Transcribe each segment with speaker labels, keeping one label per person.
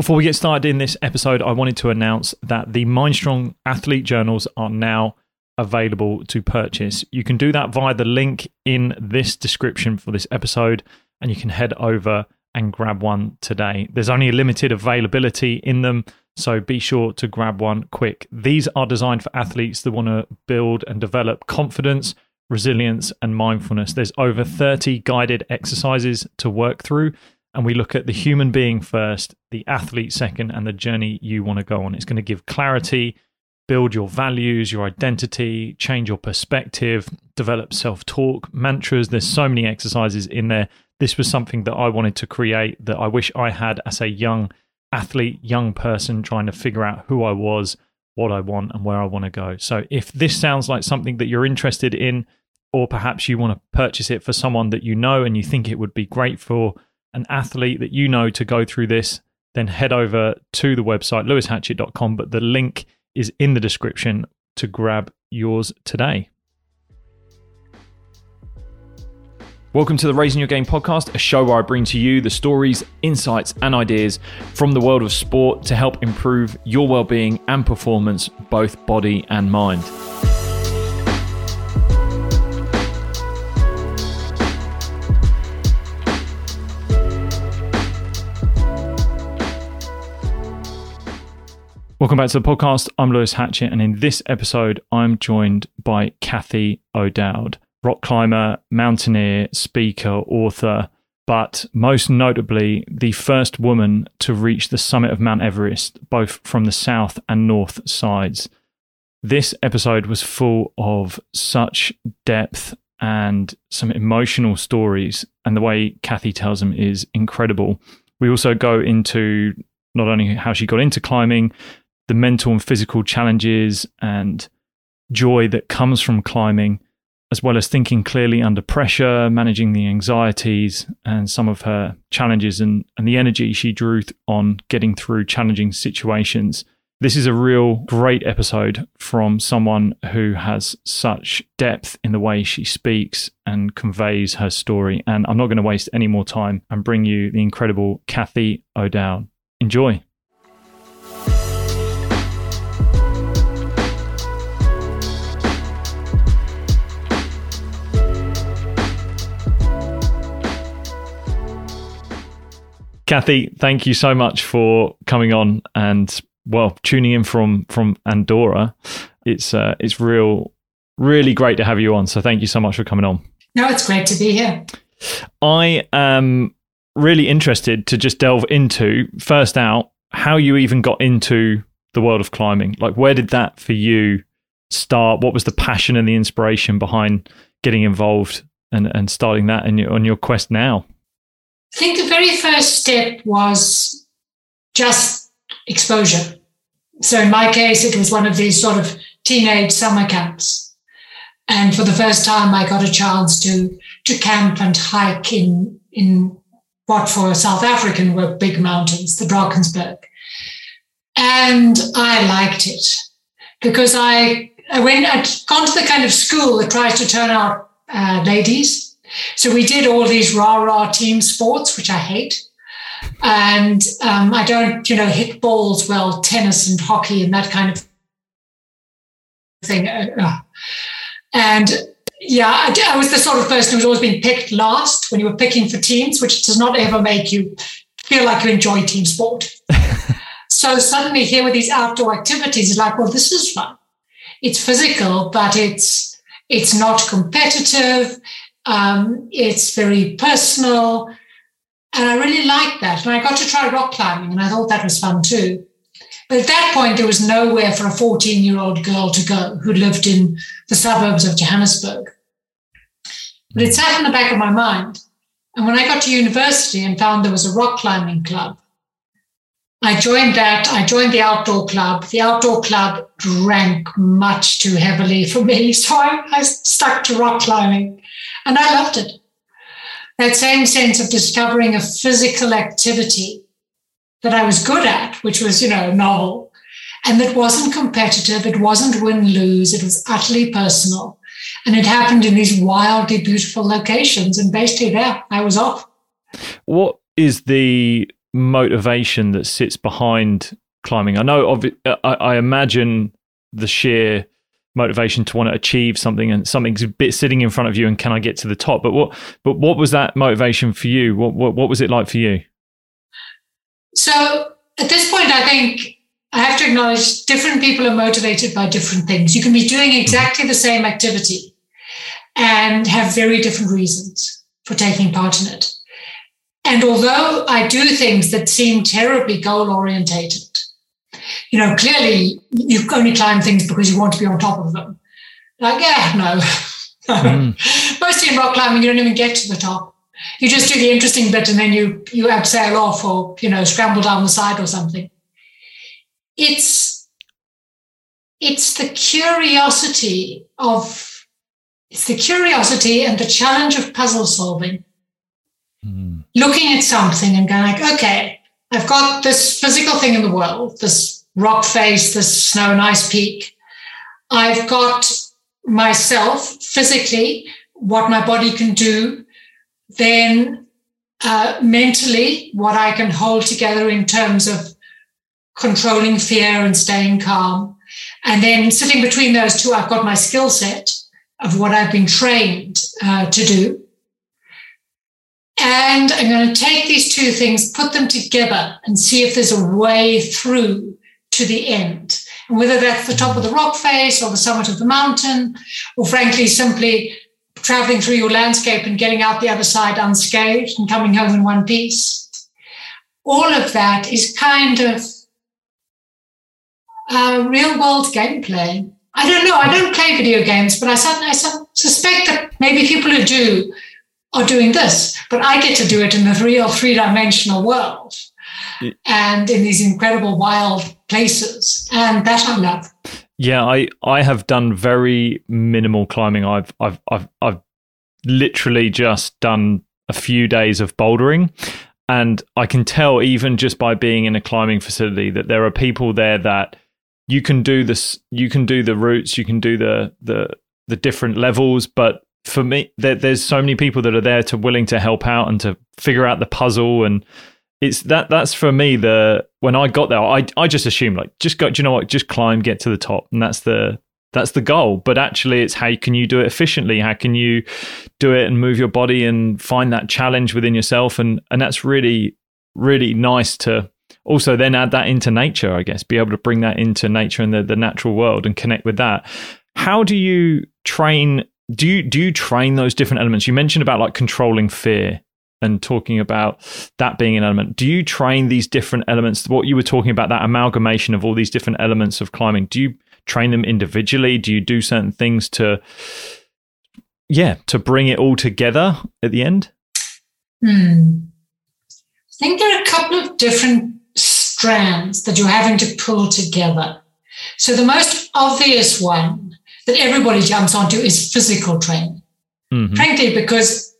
Speaker 1: Before we get started in this episode, I wanted to announce that the Mindstrong athlete journals are now available to purchase. You can do that via the link in this description for this episode, and you can head over and grab one today. There's only a limited availability in them, so be sure to grab one quick. These are designed for athletes that want to build and develop confidence, resilience, and mindfulness. There's over 30 guided exercises to work through and we look at the human being first, the athlete second, and the journey you want to go on. It's going to give clarity, build your values, your identity, change your perspective, develop self talk, mantras. There's so many exercises in there. This was something that I wanted to create that I wish I had as a young athlete, young person trying to figure out who I was, what I want, and where I want to go. So if this sounds like something that you're interested in, or perhaps you want to purchase it for someone that you know and you think it would be great for, an athlete that you know to go through this, then head over to the website, lewishatchett.com. But the link is in the description to grab yours today. Welcome to the Raising Your Game podcast, a show where I bring to you the stories, insights, and ideas from the world of sport to help improve your well being and performance, both body and mind. Welcome back to the podcast. I'm Lewis Hatchett, and in this episode, I'm joined by Cathy O'Dowd, rock climber, mountaineer, speaker, author, but most notably, the first woman to reach the summit of Mount Everest, both from the south and north sides. This episode was full of such depth and some emotional stories, and the way Cathy tells them is incredible. We also go into not only how she got into climbing, the mental and physical challenges and joy that comes from climbing, as well as thinking clearly under pressure, managing the anxieties and some of her challenges and, and the energy she drew on getting through challenging situations. This is a real great episode from someone who has such depth in the way she speaks and conveys her story. And I'm not going to waste any more time and bring you the incredible Cathy O'Dowd. Enjoy. Cathy, thank you so much for coming on and well tuning in from from Andorra. It's uh, it's real really great to have you on. So thank you so much for coming on.
Speaker 2: No, it's great to be here.
Speaker 1: I am really interested to just delve into first out how you even got into the world of climbing. Like where did that for you start? What was the passion and the inspiration behind getting involved and, and starting that in your, on your quest now?
Speaker 2: I think the very first step was just exposure. So in my case, it was one of these sort of teenage summer camps. And for the first time, I got a chance to, to camp and hike in, in what for South African were big mountains, the Drakensberg. And I liked it because I, I went, I'd gone to the kind of school that tries to turn out uh, ladies so we did all these rah rah team sports, which I hate. And um, I don't, you know, hit balls well, tennis and hockey and that kind of thing. Uh, uh. and yeah, I, I, was the sort of person who was always being picked last when you were picking for teams, which does not ever make you feel like you enjoy team sport. so suddenly here with these outdoor activities, it's like, well, this is fun. It's physical, but it's it's not competitive. Um, it's very personal. And I really liked that. And I got to try rock climbing, and I thought that was fun too. But at that point, there was nowhere for a 14 year old girl to go who lived in the suburbs of Johannesburg. But it sat in the back of my mind. And when I got to university and found there was a rock climbing club, I joined that. I joined the outdoor club. The outdoor club drank much too heavily for me. So I, I stuck to rock climbing. And I loved it. That same sense of discovering a physical activity that I was good at, which was, you know, novel, and that wasn't competitive, it wasn't win lose, it was utterly personal. And it happened in these wildly beautiful locations. And basically, there, I was off.
Speaker 1: What is the motivation that sits behind climbing? I know, uh, I, I imagine the sheer motivation to want to achieve something and something's a bit sitting in front of you and can I get to the top? But what but what was that motivation for you? What what, what was it like for you?
Speaker 2: So at this point I think I have to acknowledge different people are motivated by different things. You can be doing exactly the same activity and have very different reasons for taking part in it. And although I do things that seem terribly goal orientated, you know, clearly you only climb things because you want to be on top of them. Like, yeah, no. Mm. Mostly in rock climbing, you don't even get to the top. You just do the interesting bit and then you you abseil off or you know scramble down the side or something. It's it's the curiosity of it's the curiosity and the challenge of puzzle solving. Mm. Looking at something and going like, okay, I've got this physical thing in the world, this rock face, this snow and ice peak. I've got myself physically, what my body can do, then uh, mentally, what I can hold together in terms of controlling fear and staying calm. And then sitting between those two, I've got my skill set of what I've been trained uh, to do. And I'm going to take these two things, put them together, and see if there's a way through to the end. And whether that's the top of the rock face or the summit of the mountain, or frankly, simply traveling through your landscape and getting out the other side unscathed and coming home in one piece. All of that is kind of real world gameplay. I don't know. I don't play video games, but I, I suspect that maybe people who do are doing this, but I get to do it in the real three dimensional world and in these incredible wild places. And that I love.
Speaker 1: Yeah, I, I have done very minimal climbing. I've I've I've I've literally just done a few days of bouldering. And I can tell even just by being in a climbing facility that there are people there that you can do this you can do the routes, you can do the the the different levels, but for me there, there's so many people that are there to willing to help out and to figure out the puzzle and it's that that's for me the when I got there, I I just assumed like just go, do you know what, just climb, get to the top, and that's the that's the goal. But actually, it's how can you do it efficiently? How can you do it and move your body and find that challenge within yourself? And and that's really really nice to also then add that into nature. I guess be able to bring that into nature and the the natural world and connect with that. How do you train? Do you do you train those different elements? You mentioned about like controlling fear and talking about that being an element. Do you train these different elements? What you were talking about, that amalgamation of all these different elements of climbing, do you train them individually? Do you do certain things to, yeah, to bring it all together at the end?
Speaker 2: Hmm. I think there are a couple of different strands that you're having to pull together. So the most obvious one that everybody jumps onto is physical training. Mm-hmm. Frankly, because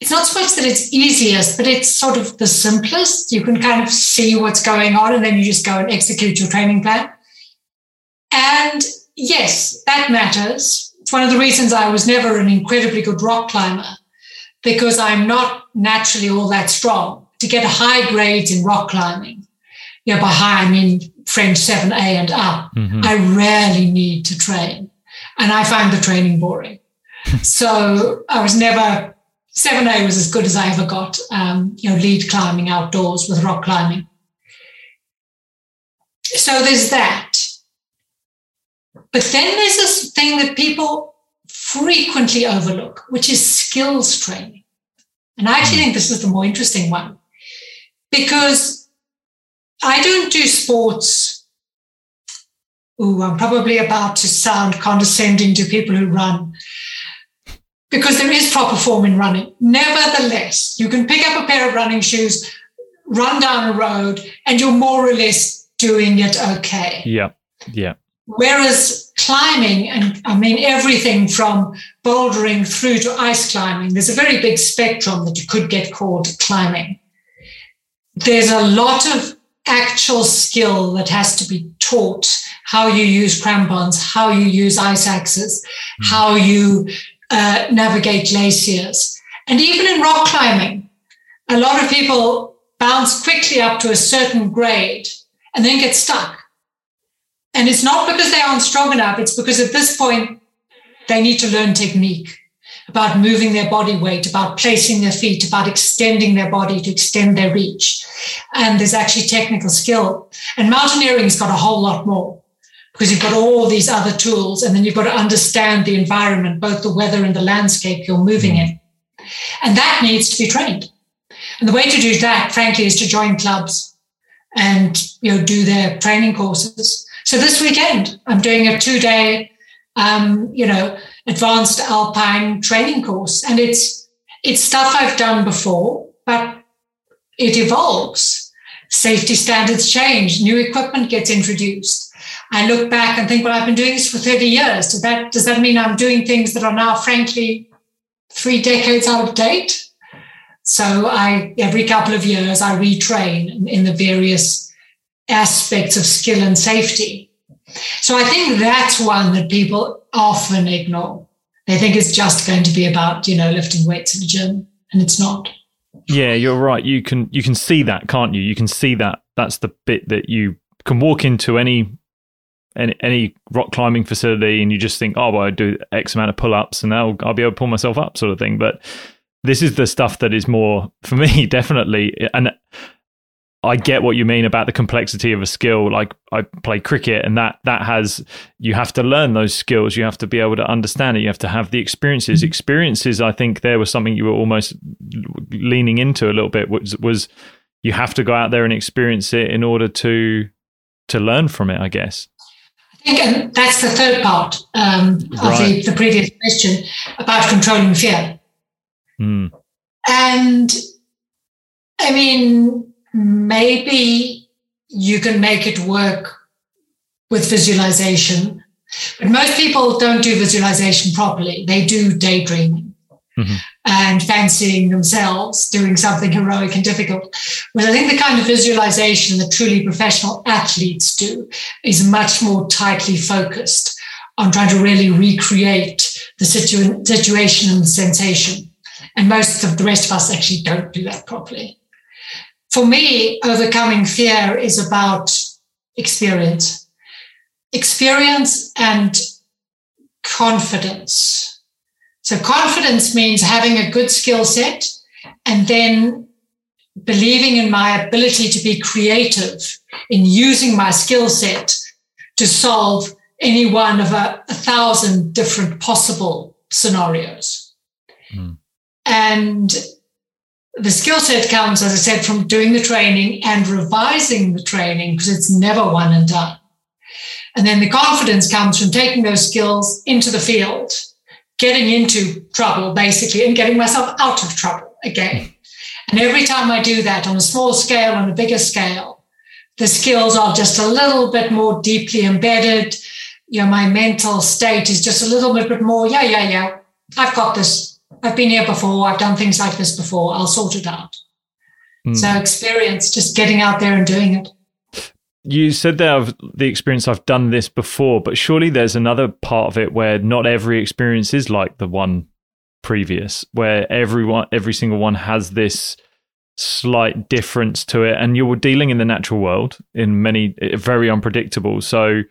Speaker 2: it's not so much that it's easiest, but it's sort of the simplest. You can kind of see what's going on and then you just go and execute your training plan. And yes, that matters. It's one of the reasons I was never an incredibly good rock climber because I'm not naturally all that strong. To get high grades in rock climbing, you know, by high, I mean French 7A and up, mm-hmm. I rarely need to train. And I find the training boring. so I was never 7A was as good as I ever got, um, you know, lead climbing outdoors with rock climbing. So there's that. But then there's this thing that people frequently overlook, which is skills training. And I actually think this is the more interesting one because I don't do sports. Ooh, I'm probably about to sound condescending to people who run because there is proper form in running. Nevertheless, you can pick up a pair of running shoes, run down a road, and you're more or less doing it okay.
Speaker 1: Yeah. Yeah.
Speaker 2: Whereas climbing, and I mean everything from bouldering through to ice climbing, there's a very big spectrum that you could get called climbing. There's a lot of actual skill that has to be taught how you use crampons, how you use ice axes, mm. how you uh, navigate glaciers. And even in rock climbing, a lot of people bounce quickly up to a certain grade and then get stuck. And it's not because they aren't strong enough, it's because at this point, they need to learn technique about moving their body weight, about placing their feet, about extending their body to extend their reach. And there's actually technical skill. And mountaineering's got a whole lot more because you've got all these other tools and then you've got to understand the environment, both the weather and the landscape you're moving in. And that needs to be trained. And the way to do that, frankly, is to join clubs and you know do their training courses. So this weekend, I'm doing a two-day, um, you know, advanced alpine training course, and it's it's stuff I've done before, but it evolves. Safety standards change, new equipment gets introduced. I look back and think, well, I've been doing this for 30 years. Does that does that mean I'm doing things that are now, frankly, three decades out of date? So I every couple of years I retrain in, the various aspects of skill and safety. So I think that's one that people often ignore. They think it's just going to be about, you know, lifting weights in the gym, and it's not.
Speaker 1: Yeah, you're right. You can you can see that, can't you? You can see that that's the bit that you can walk into any any, any rock climbing facility and you just think, oh, well, I do X amount of pull ups and I'll, I'll be able to pull myself up, sort of thing. But this is the stuff that is more, for me, definitely. And I get what you mean about the complexity of a skill. Like I play cricket, and that that has you have to learn those skills. You have to be able to understand it. You have to have the experiences. Mm-hmm. Experiences. I think there was something you were almost leaning into a little bit. Was was you have to go out there and experience it in order to to learn from it. I guess.
Speaker 2: I think and that's the third part um, of right. the, the previous question about controlling fear.
Speaker 1: Mm.
Speaker 2: And I mean maybe you can make it work with visualization. But most people don't do visualization properly. They do daydreaming mm-hmm. and fancying themselves doing something heroic and difficult. But I think the kind of visualization that truly professional athletes do is much more tightly focused on trying to really recreate the situ- situation and the sensation. And most of the rest of us actually don't do that properly for me, overcoming fear is about experience, experience and confidence. So, confidence means having a good skill set and then believing in my ability to be creative in using my skill set to solve any one of a, a thousand different possible scenarios. Mm. And the skill set comes, as I said, from doing the training and revising the training because it's never one and done. And then the confidence comes from taking those skills into the field, getting into trouble basically, and getting myself out of trouble again. And every time I do that on a small scale, on a bigger scale, the skills are just a little bit more deeply embedded. You know, my mental state is just a little bit more, yeah, yeah, yeah, I've got this. I've been here before. I've done things like this before. I'll sort it out. Mm. So experience, just getting out there and doing it.
Speaker 1: You said there the experience I've done this before, but surely there's another part of it where not every experience is like the one previous, where everyone, every single one has this slight difference to it, and you're dealing in the natural world in many very unpredictable. So,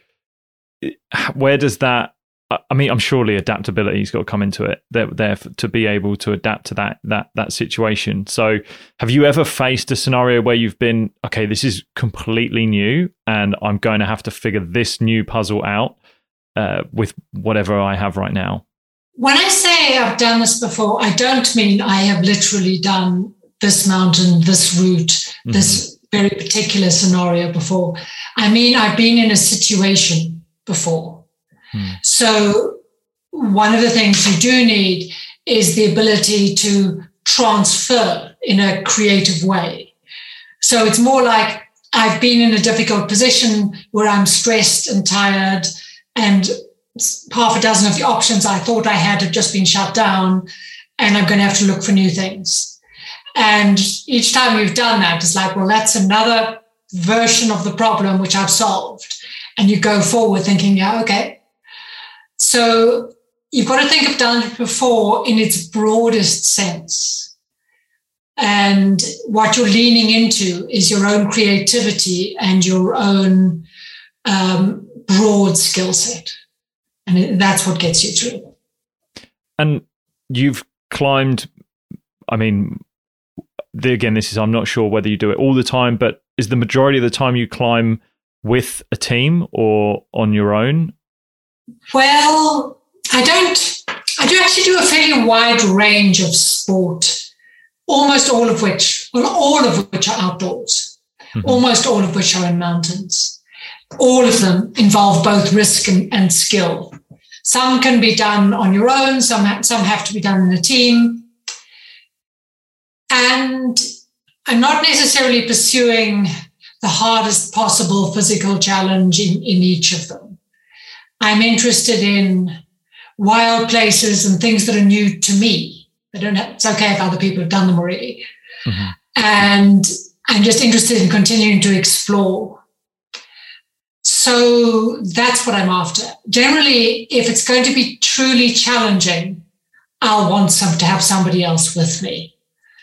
Speaker 1: where does that I mean, I'm surely adaptability's got to come into it. They're there to be able to adapt to that that that situation. So, have you ever faced a scenario where you've been, okay, this is completely new, and I'm going to have to figure this new puzzle out uh, with whatever I have right now?
Speaker 2: When I say I've done this before, I don't mean I have literally done this mountain, this route, mm-hmm. this very particular scenario before. I mean, I've been in a situation before Hmm. So, one of the things you do need is the ability to transfer in a creative way. So, it's more like I've been in a difficult position where I'm stressed and tired, and half a dozen of the options I thought I had have just been shut down, and I'm going to have to look for new things. And each time you've done that, it's like, well, that's another version of the problem which I've solved. And you go forward thinking, yeah, okay, so you've got to think of it before in its broadest sense. And what you're leaning into is your own creativity and your own um, broad skill set. And that's what gets you through.
Speaker 1: And you've climbed, I mean, the, again, this is, I'm not sure whether you do it all the time, but is the majority of the time you climb with a team or on your own?
Speaker 2: Well, I don't, I do actually do a fairly wide range of sport almost all of which, well, all of which are outdoors, mm-hmm. almost all of which are in mountains. All of them involve both risk and, and skill. Some can be done on your own, some, ha- some have to be done in a team. And I'm not necessarily pursuing the hardest possible physical challenge in, in each of them. I'm interested in wild places and things that are new to me they don't have, it's okay if other people have done them already. Mm-hmm. And I'm just interested in continuing to explore. So that's what I'm after. Generally, if it's going to be truly challenging, I'll want some to have somebody else with me.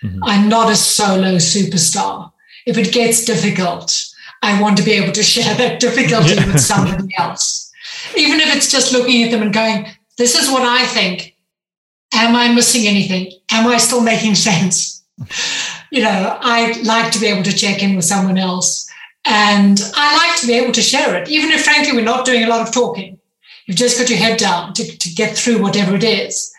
Speaker 2: Mm-hmm. I'm not a solo superstar. If it gets difficult, I want to be able to share that difficulty with somebody else. Even if it's just looking at them and going, this is what I think. Am I missing anything? Am I still making sense? You know, I like to be able to check in with someone else. And I like to be able to share it, even if, frankly, we're not doing a lot of talking. You've just got your head down to, to get through whatever it is.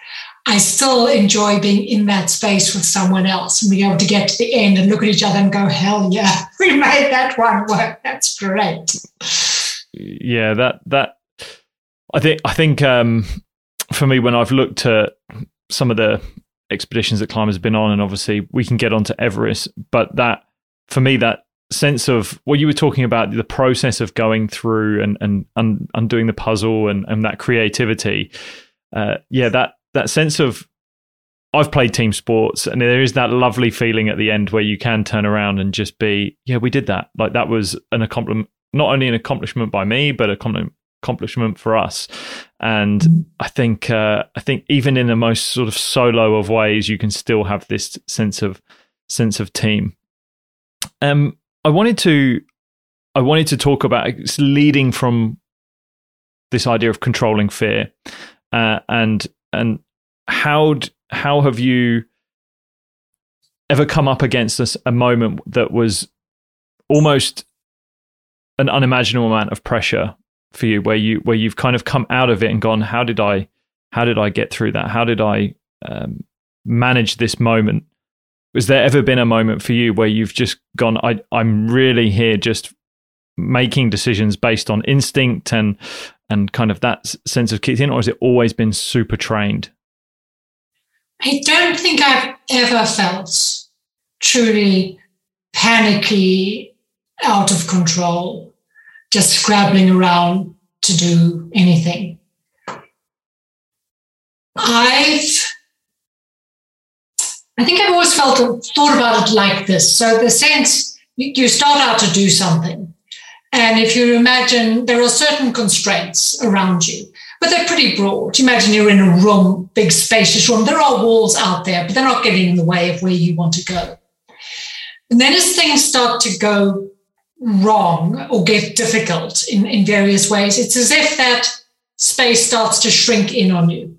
Speaker 2: I still enjoy being in that space with someone else and being able to get to the end and look at each other and go, hell yeah, we made that one work. That's great.
Speaker 1: Yeah, that, that, I think, I think, um, for me, when I've looked at some of the expeditions that climbers have been on, and obviously we can get onto Everest, but that for me, that sense of what you were talking about, the process of going through and and, undoing the puzzle and, and that creativity, uh, yeah, that that sense of I've played team sports, and there is that lovely feeling at the end where you can turn around and just be, yeah, we did that. Like that was an accomplishment, not only an accomplishment by me, but a accomplishment for us. And. I think uh, I think even in the most sort of solo of ways, you can still have this sense of sense of team. Um, I wanted to I wanted to talk about leading from this idea of controlling fear, uh, and and how how have you ever come up against this, a moment that was almost an unimaginable amount of pressure for you where you where you've kind of come out of it and gone how did i how did i get through that? How did i um, manage this moment? Has there ever been a moment for you where you've just gone I, i'm really here just making decisions based on instinct and and kind of that sense of kicked in or has it always been super trained?
Speaker 2: I don't think i've ever felt truly panicky out of control just scrabbling around to do anything. I've I think I've always felt thought about it like this. So the sense you start out to do something, and if you imagine there are certain constraints around you, but they're pretty broad. Imagine you're in a room, big spacious room. There are walls out there, but they're not getting in the way of where you want to go. And then as things start to go wrong or get difficult in, in various ways, it's as if that space starts to shrink in on you.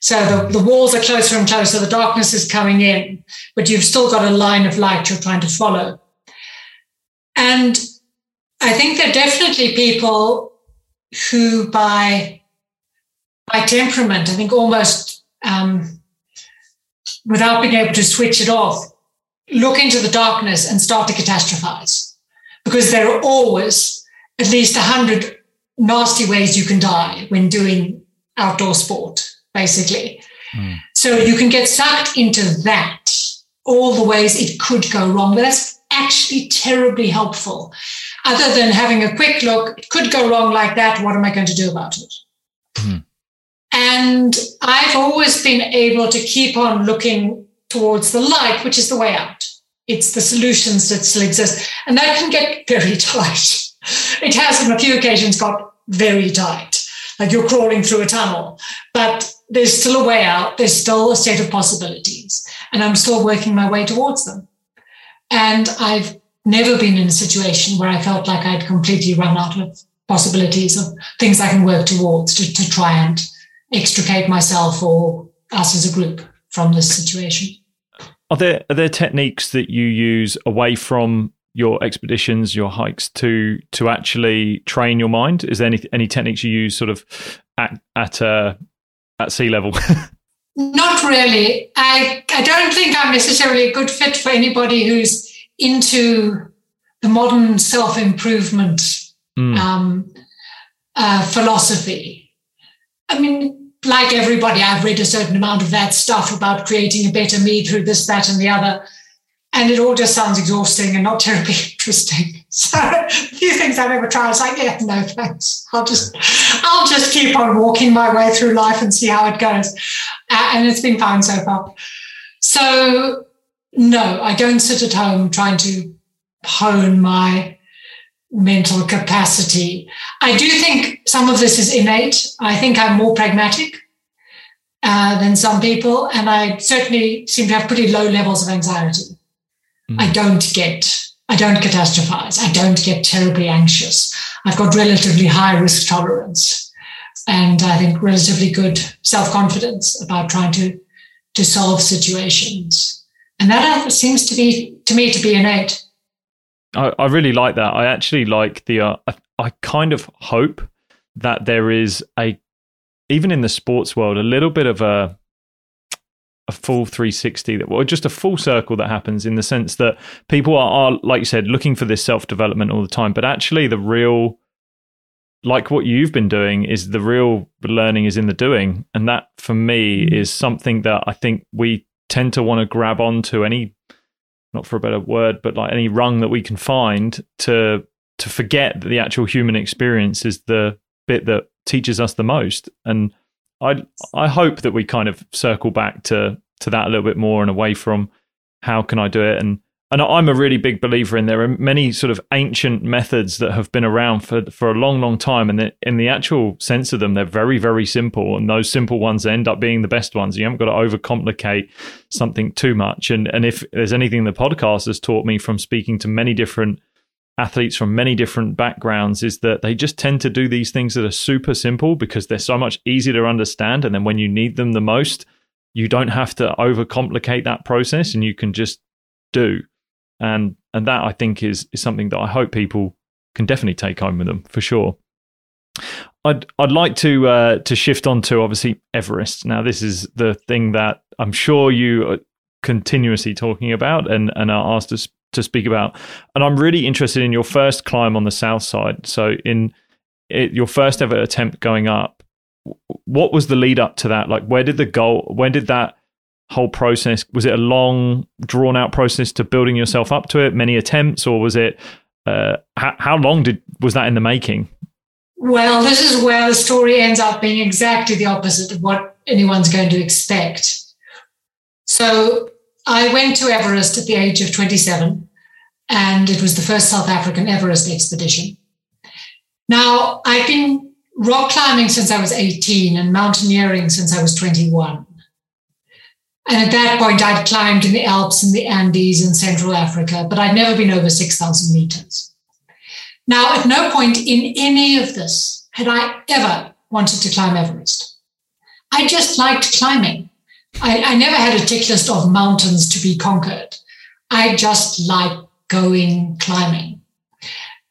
Speaker 2: So the, the walls are closer and closer, the darkness is coming in, but you've still got a line of light you're trying to follow. And I think there are definitely people who, by by temperament, I think almost um, without being able to switch it off, look into the darkness and start to catastrophize because there are always at least a hundred nasty ways you can die when doing outdoor sport, basically. Mm. So you can get sucked into that, all the ways it could go wrong. But that's actually terribly helpful. Other than having a quick look, it could go wrong like that. What am I going to do about it? Mm. And I've always been able to keep on looking towards the light, which is the way out. It's the solutions that still exist. And that can get very tight. It has on a few occasions got very tight, like you're crawling through a tunnel, but there's still a way out. There's still a set of possibilities. and I'm still working my way towards them. And I've never been in a situation where I felt like I'd completely run out of possibilities of things I can work towards to, to try and extricate myself or us as a group from this situation.
Speaker 1: Are there are there techniques that you use away from your expeditions, your hikes to to actually train your mind? Is there any any techniques you use sort of at at uh, at sea level?
Speaker 2: Not really. I I don't think I'm necessarily a good fit for anybody who's into the modern self improvement mm. um, uh, philosophy. I mean, like everybody, I've read a certain amount of that stuff about creating a better me through this, that, and the other. And it all just sounds exhausting and not terribly interesting. So a few things I've ever tried, it's like, yeah, no thanks. I'll just, I'll just keep on walking my way through life and see how it goes. Uh, and it's been fine so far. So no, I don't sit at home trying to hone my mental capacity. I do think some of this is innate. I think I'm more pragmatic uh, than some people, and I certainly seem to have pretty low levels of anxiety. Mm. I don't get, I don't catastrophize. I don't get terribly anxious. I've got relatively high risk tolerance, and I think relatively good self confidence about trying to to solve situations, and that seems to be to me to be innate.
Speaker 1: I, I really like that. I actually like the. Uh, I, I kind of hope that there is a, even in the sports world, a little bit of a a full 360 that or just a full circle that happens in the sense that people are, are like you said looking for this self development all the time but actually the real like what you've been doing is the real learning is in the doing and that for me mm. is something that i think we tend to want to grab onto any not for a better word, but like any rung that we can find to to forget that the actual human experience is the bit that teaches us the most. And I I hope that we kind of circle back to to that a little bit more and away from how can I do it and and I'm a really big believer in there are many sort of ancient methods that have been around for for a long, long time, and in the actual sense of them, they're very, very simple, and those simple ones end up being the best ones. You haven't got to overcomplicate something too much. And and if there's anything the podcast has taught me from speaking to many different athletes from many different backgrounds is that they just tend to do these things that are super simple because they're so much easier to understand, and then when you need them the most, you don't have to overcomplicate that process, and you can just do and and that I think is is something that I hope people can definitely take home with them for sure. I'd I'd like to uh, to shift on to obviously Everest. Now this is the thing that I'm sure you are continuously talking about and and are asked to to speak about, and I'm really interested in your first climb on the south side. So in it, your first ever attempt going up, what was the lead up to that? Like where did the goal? When did that whole process? Was it a long, drawn out process to building yourself up to it? Many attempts, or was it? Uh, how, how long did was that in the making?
Speaker 2: Well, this is where the story ends up being exactly the opposite of what anyone's going to expect. So I went to Everest at the age of 27, and it was the first South African Everest expedition. Now, I've been rock climbing since I was 18 and mountaineering since I was 21. And at that point, I'd climbed in the Alps and the Andes in Central Africa, but I'd never been over 6,000 meters. Now, at no point in any of this had I ever wanted to climb Everest. I just liked climbing. I, I never had a tick list of mountains to be conquered. I just liked going climbing.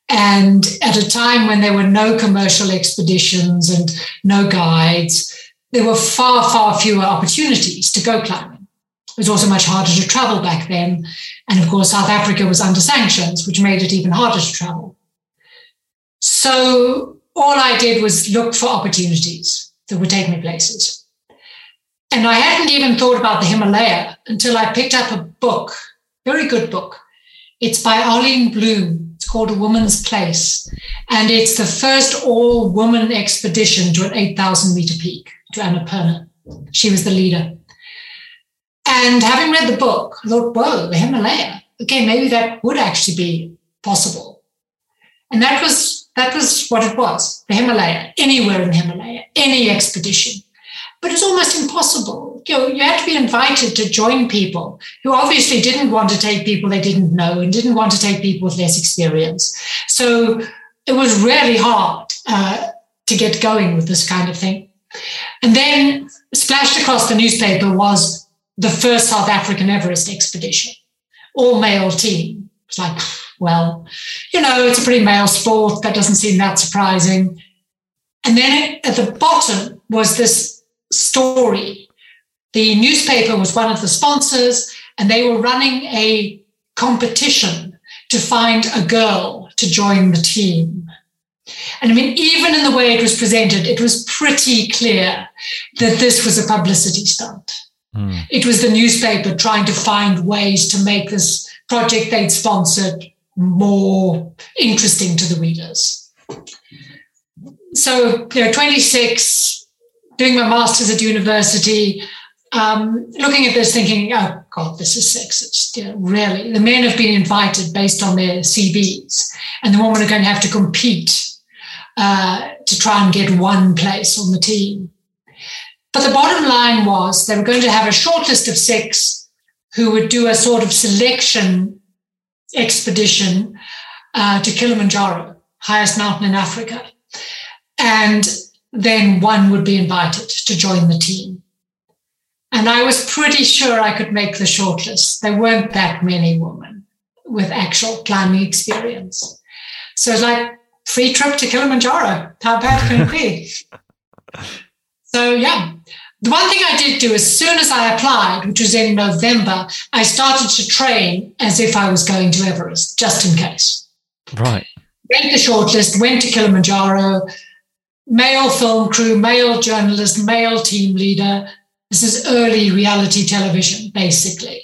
Speaker 2: And at a time when there were no commercial expeditions and no guides, there were far, far fewer opportunities to go climbing. It was also much harder to travel back then. And of course, South Africa was under sanctions, which made it even harder to travel. So all I did was look for opportunities that would take me places. And I hadn't even thought about the Himalaya until I picked up a book, very good book. It's by Arlene Blum. It's called A Woman's Place. And it's the first all woman expedition to an 8,000 meter peak to Annapurna. She was the leader. And having read the book, I thought, whoa, the Himalaya. Okay, maybe that would actually be possible. And that was that was what it was, the Himalaya, anywhere in the Himalaya, any expedition. but it's almost impossible. You know, you had to be invited to join people who obviously didn't want to take people they didn't know and didn't want to take people with less experience. So it was really hard uh, to get going with this kind of thing. And then splashed across the newspaper was the first South African Everest expedition, all male team. It's like, well, you know, it's a pretty male sport. That doesn't seem that surprising. And then at the bottom was this story. The newspaper was one of the sponsors, and they were running a competition to find a girl to join the team. And I mean, even in the way it was presented, it was pretty clear that this was a publicity stunt. Mm. It was the newspaper trying to find ways to make this project they'd sponsored more interesting to the readers. So, you know, 26, doing my master's at university, um, looking at this, thinking, oh God, this is sexist. Know, really, the men have been invited based on their CVs, and the women are going to have to compete uh, to try and get one place on the team. But the bottom line was they were going to have a short list of six who would do a sort of selection expedition uh, to Kilimanjaro, highest mountain in Africa. And then one would be invited to join the team. And I was pretty sure I could make the shortlist. There weren't that many women with actual climbing experience. So it's like free trip to Kilimanjaro. How bad can it be? so yeah. The one thing I did do as soon as I applied, which was in November, I started to train as if I was going to Everest, just in case.
Speaker 1: Right.
Speaker 2: Went the shortlist, went to Kilimanjaro, male film crew, male journalist, male team leader. This is early reality television, basically.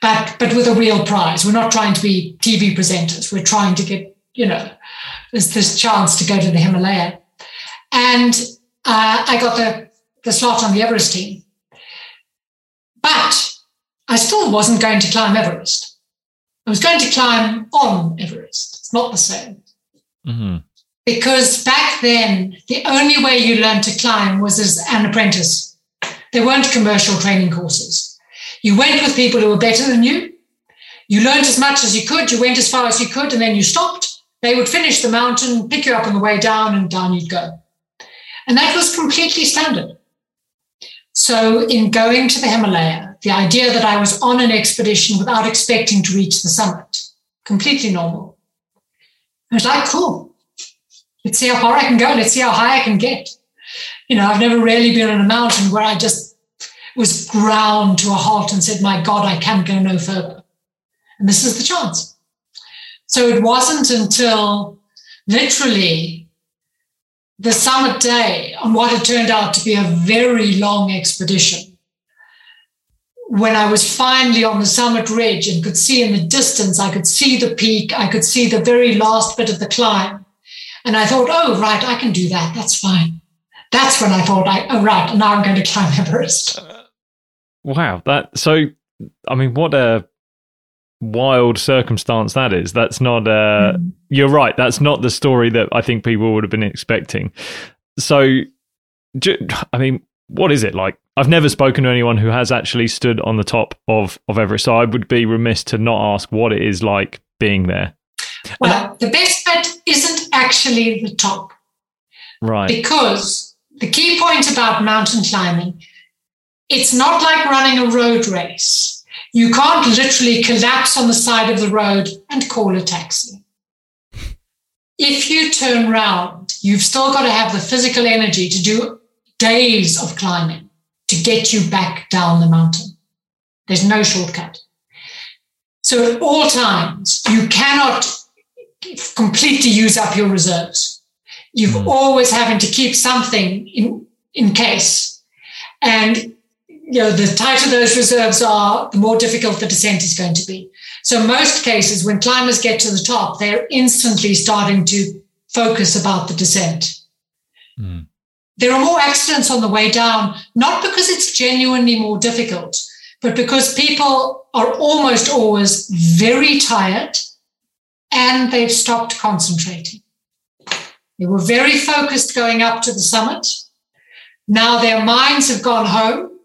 Speaker 2: But but with a real prize. We're not trying to be TV presenters. We're trying to get, you know, this, this chance to go to the Himalaya. And uh, I got the, the slot on the Everest team. But I still wasn't going to climb Everest. I was going to climb on Everest. It's not the same. Mm-hmm because back then the only way you learned to climb was as an apprentice. There weren't commercial training courses. You went with people who were better than you. You learned as much as you could. You went as far as you could, and then you stopped. They would finish the mountain, pick you up on the way down, and down you'd go. And that was completely standard. So, in going to the Himalaya, the idea that I was on an expedition without expecting to reach the summit, completely normal. I was like, cool, Let's see how far I can go. Let's see how high I can get. You know, I've never really been on a mountain where I just was ground to a halt and said, my God, I can't go no further. And this is the chance. So it wasn't until literally the summit day on what had turned out to be a very long expedition. When I was finally on the summit ridge and could see in the distance, I could see the peak, I could see the very last bit of the climb. And I thought, oh, right, I can do that. That's fine. That's when I thought, oh, right, now I'm going to climb Everest.
Speaker 1: Wow. That, so, I mean, what a wild circumstance that is. That's not, uh, mm. you're right. That's not the story that I think people would have been expecting. So, I mean, what is it like? I've never spoken to anyone who has actually stood on the top of, of Everest. So I would be remiss to not ask what it is like being there.
Speaker 2: Well, the best bit isn't actually the top.
Speaker 1: Right.
Speaker 2: Because the key point about mountain climbing, it's not like running a road race. You can't literally collapse on the side of the road and call a taxi. If you turn round, you've still got to have the physical energy to do days of climbing to get you back down the mountain. There's no shortcut. So at all times, you cannot completely use up your reserves. You're mm. always having to keep something in, in case. And you know, the tighter those reserves are, the more difficult the descent is going to be. So most cases, when climbers get to the top, they're instantly starting to focus about the descent. Mm. There are more accidents on the way down, not because it's genuinely more difficult, but because people are almost always very tired and they've stopped concentrating. They were very focused going up to the summit. Now their minds have gone home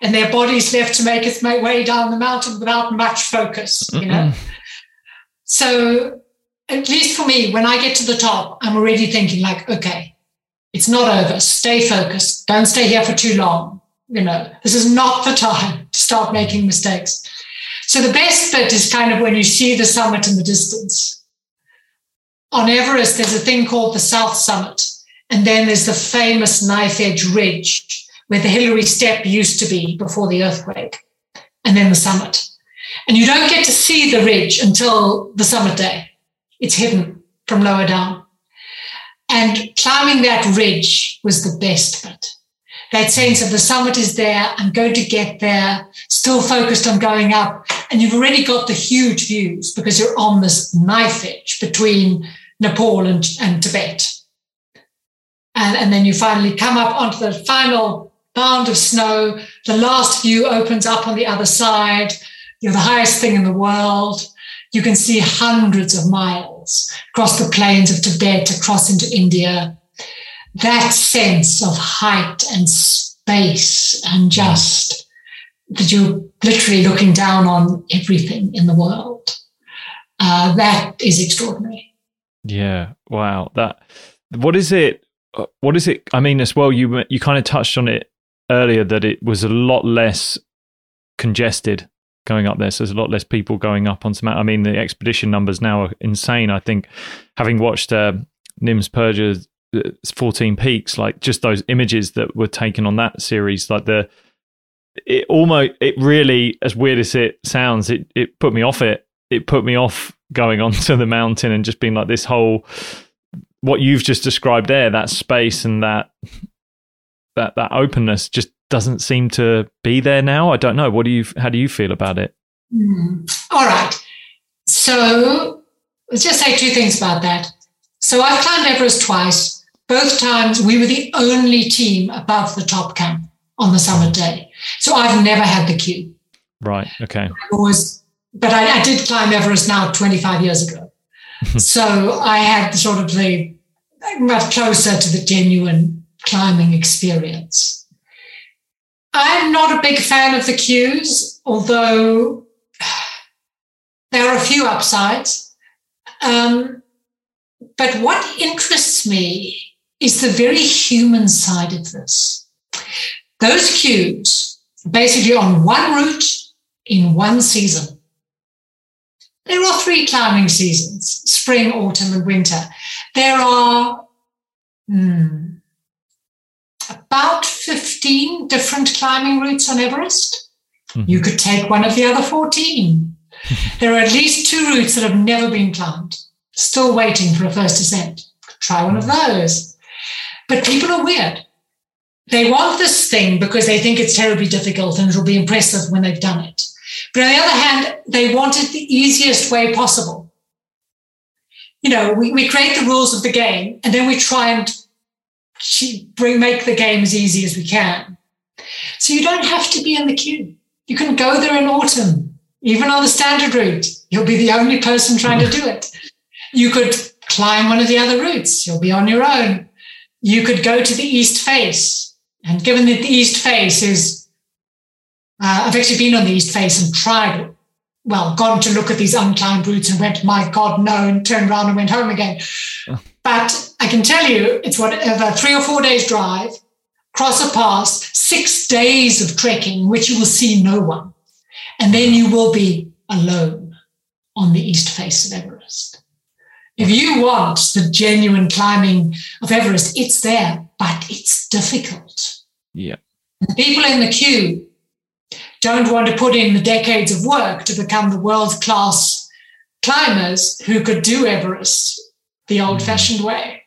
Speaker 2: and their bodies left to make its way down the mountain without much focus, you know. So at least for me, when I get to the top, I'm already thinking like, okay, it's not over. Stay focused. Don't stay here for too long. You know, this is not the time to start making mistakes. So the best bit is kind of when you see the summit in the distance. On Everest, there's a thing called the South Summit. And then there's the famous Knife Edge Ridge, where the Hillary Step used to be before the earthquake, and then the summit. And you don't get to see the ridge until the summit day. It's hidden from lower down. And climbing that ridge was the best bit. That sense of the summit is there, I'm going to get there, still focused on going up. And you've already got the huge views because you're on this knife edge between Nepal and, and Tibet. And, and then you finally come up onto the final bound of snow. The last view opens up on the other side. You're the highest thing in the world. You can see hundreds of miles across the plains of Tibet, across into India. That sense of height and space and just that you're literally looking down on everything in the world. Uh, that is extraordinary.
Speaker 1: Yeah. Wow. That. What is it? What is it? I mean, as well, you you kind of touched on it earlier that it was a lot less congested going up there. So there's a lot less people going up on some. I mean, the expedition numbers now are insane. I think having watched uh, Nims Purja's uh, 14 Peaks, like just those images that were taken on that series, like the it almost it really as weird as it sounds, it it put me off it. It put me off going onto the mountain and just being like this whole what you've just described there, that space and that that that openness just doesn't seem to be there now. I don't know. What do you? How do you feel about it?
Speaker 2: Mm. All right. So let's just say two things about that. So I've climbed Everest twice. Both times we were the only team above the top camp on the summit day. So I've never had the queue.
Speaker 1: Right. Okay.
Speaker 2: Was, but I, I did climb Everest now 25 years ago. so I had sort of the much closer to the genuine climbing experience. I'm not a big fan of the queues, although there are a few upsides. Um, but what interests me is the very human side of this. Those queues basically on one route in one season. There are three climbing seasons spring, autumn, and winter. There are hmm, about 15 different climbing routes on Everest. Mm-hmm. You could take one of the other 14. there are at least two routes that have never been climbed, still waiting for a first ascent. Try one of those. But people are weird. They want this thing because they think it's terribly difficult and it'll be impressive when they've done it. But on the other hand, they want it the easiest way possible. You know, we, we create the rules of the game and then we try and bring make the game as easy as we can. So you don't have to be in the queue. You can go there in autumn, even on the standard route. You'll be the only person trying to do it. You could climb one of the other routes. You'll be on your own. You could go to the east face. And given that the east face is, uh, I've actually been on the east face and tried, well, gone to look at these unclimbed routes and went, my God, no, and turned around and went home again. But I can tell you, it's whatever three or four days drive, cross a pass, six days of trekking, which you will see no one. And then you will be alone on the east face of Everest. If you want the genuine climbing of Everest, it's there, but it's difficult.
Speaker 1: Yeah.
Speaker 2: The people in the queue don't want to put in the decades of work to become the world class climbers who could do Everest the old fashioned mm.
Speaker 1: way.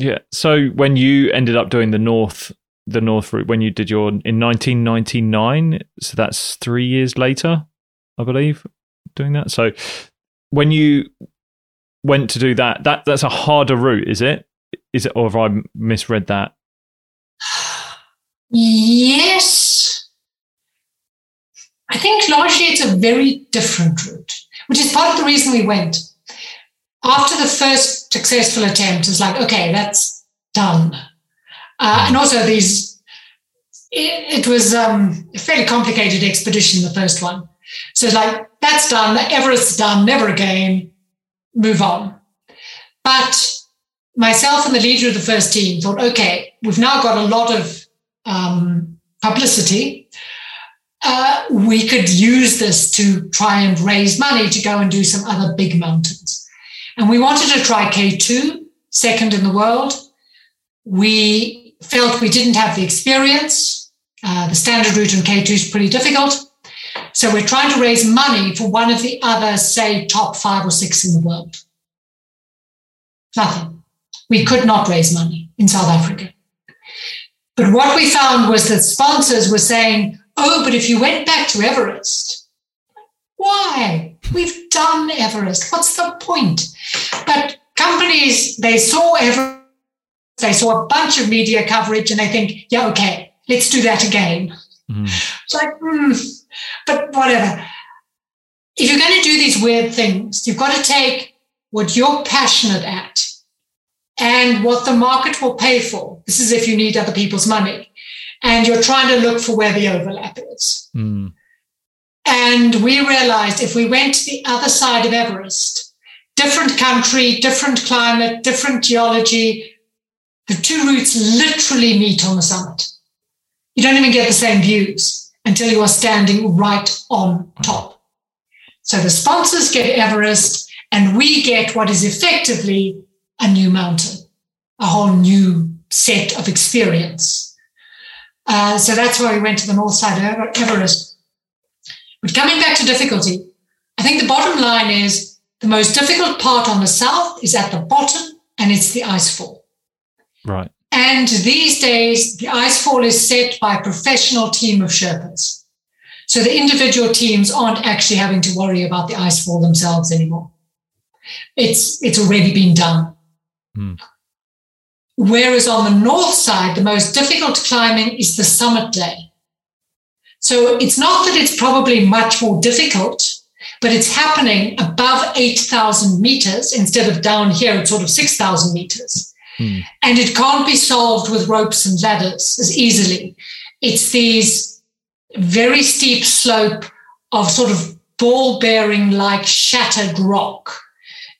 Speaker 1: Yeah. So when you ended up doing the north, the north route, when you did your in 1999, so that's three years later, I believe, doing that. So when you went to do that, that that's a harder route, is it? Is it, or have I misread that?
Speaker 2: Yes. I think largely it's a very different route, which is part of the reason we went after the first successful attempt, is like, okay, that's done. Uh, and also these, it, it was um, a fairly complicated expedition, the first one. So it's like, that's done, Everest's done, never again, move on. But myself and the leader of the first team thought, okay, we've now got a lot of um, publicity. Uh, we could use this to try and raise money to go and do some other big mountains. And we wanted to try K2, second in the world. We felt we didn't have the experience. Uh, the standard route on K2 is pretty difficult. So we're trying to raise money for one of the other, say, top five or six in the world. Nothing. We could not raise money in South Africa. But what we found was that sponsors were saying, oh, but if you went back to Everest, why? We've done Everest. What's the point? But companies, they saw Everest, they saw a bunch of media coverage, and they think, yeah, okay, let's do that again. Mm. It's like, mm, but whatever. If you're going to do these weird things, you've got to take what you're passionate at and what the market will pay for. This is if you need other people's money. And you're trying to look for where the overlap is. Mm. And we realized if we went to the other side of Everest, different country, different climate, different geology, the two routes literally meet on the summit. You don't even get the same views until you are standing right on top. So the sponsors get Everest, and we get what is effectively a new mountain, a whole new set of experience. Uh, so that's why we went to the north side of Everest. But coming back to difficulty, I think the bottom line is the most difficult part on the south is at the bottom, and it's the ice fall.
Speaker 1: Right.
Speaker 2: And these days, the ice fall is set by a professional team of Sherpas. So the individual teams aren't actually having to worry about the ice fall themselves anymore. It's, it's already been done. Mm. Whereas on the north side, the most difficult climbing is the summit day. So it's not that it's probably much more difficult, but it's happening above 8,000 meters instead of down here at sort of 6,000 meters. Mm. And it can't be solved with ropes and ladders as easily. It's these very steep slope of sort of ball bearing like shattered rock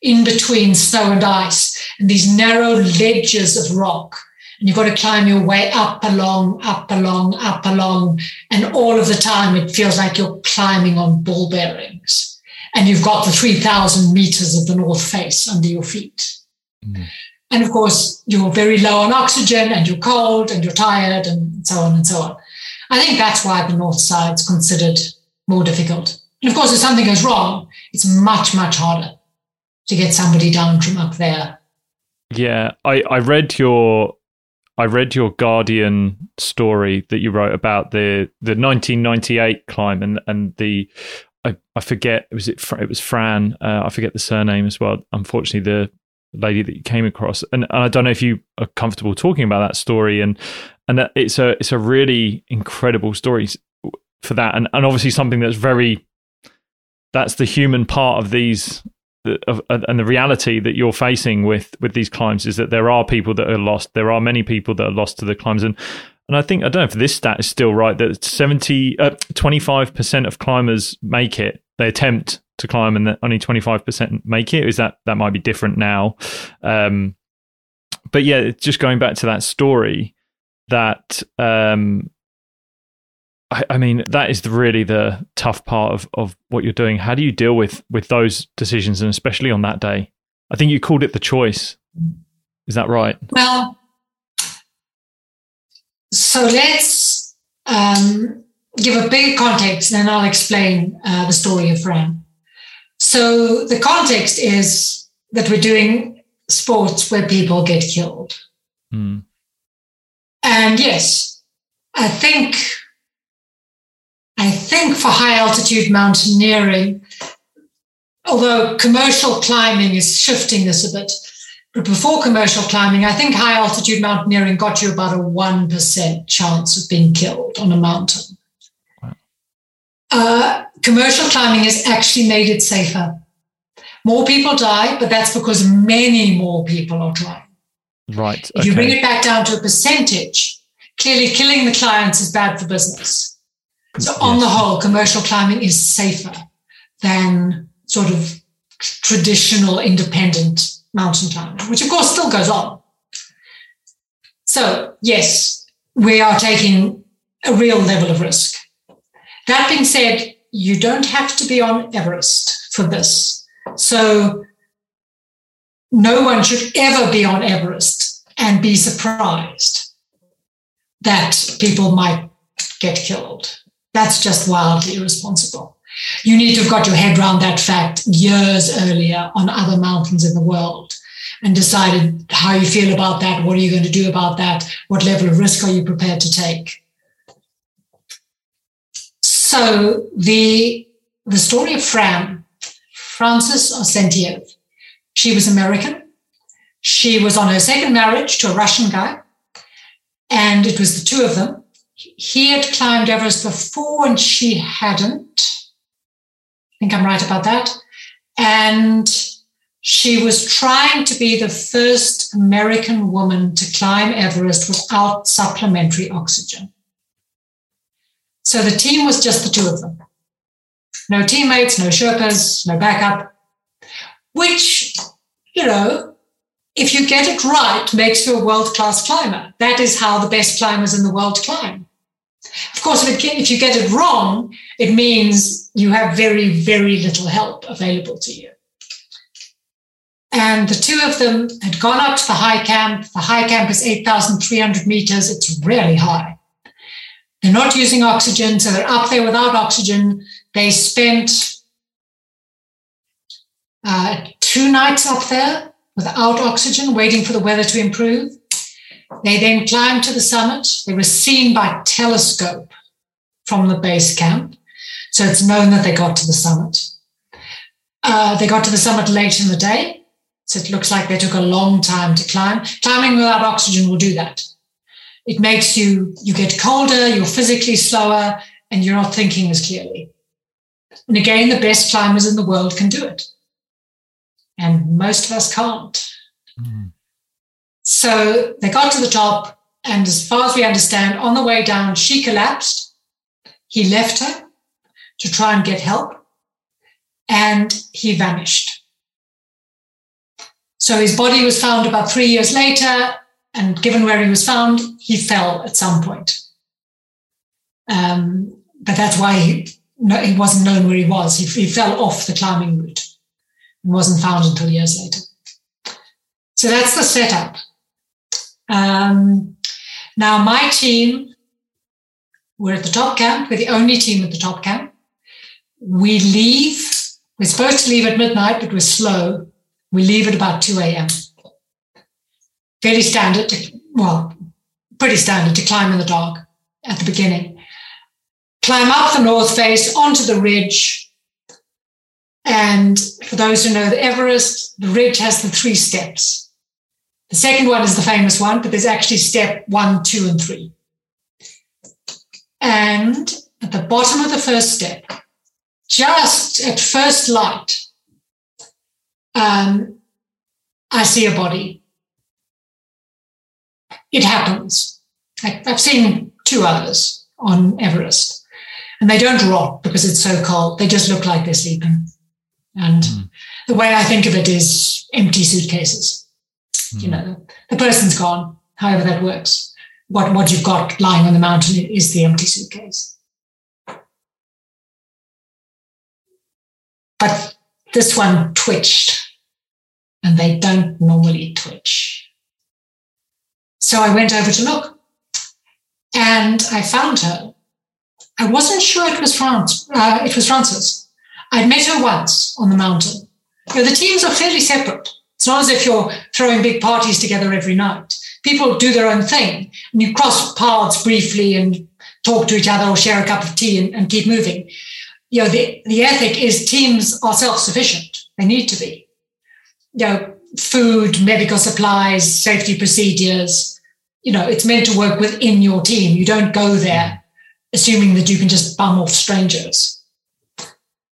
Speaker 2: in between snow and ice and these narrow ledges of rock. And you've got to climb your way up along, up along, up along. And all of the time, it feels like you're climbing on ball bearings. And you've got the 3,000 meters of the North Face under your feet. Mm. And of course, you're very low on oxygen and you're cold and you're tired and so on and so on. I think that's why the North Side's considered more difficult. And of course, if something goes wrong, it's much, much harder to get somebody down from up there.
Speaker 1: Yeah, I, I read your I read your Guardian story that you wrote about the the 1998 climb and and the I, I forget was it it was Fran uh, I forget the surname as well. Unfortunately, the lady that you came across and, and I don't know if you are comfortable talking about that story and and it's a it's a really incredible story for that and and obviously something that's very that's the human part of these and the reality that you're facing with with these climbs is that there are people that are lost. There are many people that are lost to the climbs, and and I think I don't know if this stat is still right that 70 uh, 25% of climbers make it. They attempt to climb, and that only 25% make it. Is that that might be different now? Um, but yeah, just going back to that story that um, I, I mean, that is really the tough part of, of what you're doing. How do you deal with with those decisions, and especially on that day? I think you called it the choice. Is that right?
Speaker 2: Well, so let's um, give a big context, and then I'll explain uh, the story of Fran. So the context is that we're doing sports where people get killed. Mm. And yes, I think I think for high altitude mountaineering, although commercial climbing is shifting this a bit, but before commercial climbing, I think high altitude mountaineering got you about a 1% chance of being killed on a mountain. Uh, commercial climbing has actually made it safer. More people die, but that's because many more people are trying.
Speaker 1: Right.
Speaker 2: If you bring it back down to a percentage, clearly killing the clients is bad for business. So, on yes. the whole, commercial climbing is safer than sort of traditional independent mountain climbing, which of course still goes on. So, yes, we are taking a real level of risk. That being said, you don't have to be on Everest for this. So, no one should ever be on Everest and be surprised that people might get killed. That's just wildly irresponsible. You need to have got your head around that fact years earlier on other mountains in the world and decided how you feel about that. What are you going to do about that? What level of risk are you prepared to take? So the, the story of Fran, Francys Arsentiev, she was American. She was on her second marriage to a Russian guy, and it was the two of them. He had climbed Everest before, and she hadn't. I think I'm right about that. And she was trying to be the first American woman to climb Everest without supplementary oxygen. So the team was just the two of them. No teammates, no Sherpas, no backup, which, you know, if you get it right, makes you a world class climber. That is how the best climbers in the world climb. Of course, if, it, if you get it wrong, it means you have very, very little help available to you. And the two of them had gone up to the high camp. The high camp is 8,300 meters. It's really high. They're not using oxygen, so they're up there without oxygen. They spent uh, two nights up there without oxygen, waiting for the weather to improve. They then climbed to the summit. They were seen by telescope from the base camp. So it's known that they got to the summit. Uh, they got to the summit late in the day. So it looks like they took a long time to climb. Climbing without oxygen will do that. It makes you, you get colder, you're physically slower, and you're not thinking as clearly. And again, the best climbers in the world can do it. And most of us can't. Mm. So they got to the top, and as far as we understand, on the way down, she collapsed. He left her to try and get help, and he vanished. So his body was found about three years later, and given where he was found, he fell at some point. Um, but that's why he, no, he wasn't known where he was. He, he fell off the climbing route and wasn't found until years later. So that's the setup. Um, now, my team, we're at the top camp. We're the only team at the top camp. We leave. We're supposed to leave at midnight, but we're slow. We leave at about 2 a.m. Fairly standard, to, well, pretty standard to climb in the dark at the beginning. Climb up the north face onto the ridge. And for those who know the Everest, the ridge has the three steps. The second one is the famous one, but there's actually step one, two, and three. And at the bottom of the first step, just at first light, um, I see a body. It happens. I, I've seen two others on Everest, and they don't rot because it's so cold. They just look like they're sleeping. And mm. the way I think of it is empty suitcases. You know, the person's gone, however that works. What, what you've got lying on the mountain is the empty suitcase. But this one twitched, and they don't normally twitch. So I went over to look, and I found her. I wasn't sure it was France. Uh, it was Francys. I'd met her once on the mountain. Know, the teams are fairly separate. It's not as if you're throwing big parties together every night. People do their own thing and you cross paths briefly and talk to each other or share a cup of tea and, and keep moving. You know, the, the ethic is teams are self-sufficient. They need to be. You know, food, medical supplies, safety procedures. You know, it's meant to work within your team. You don't go there assuming that you can just bum off strangers.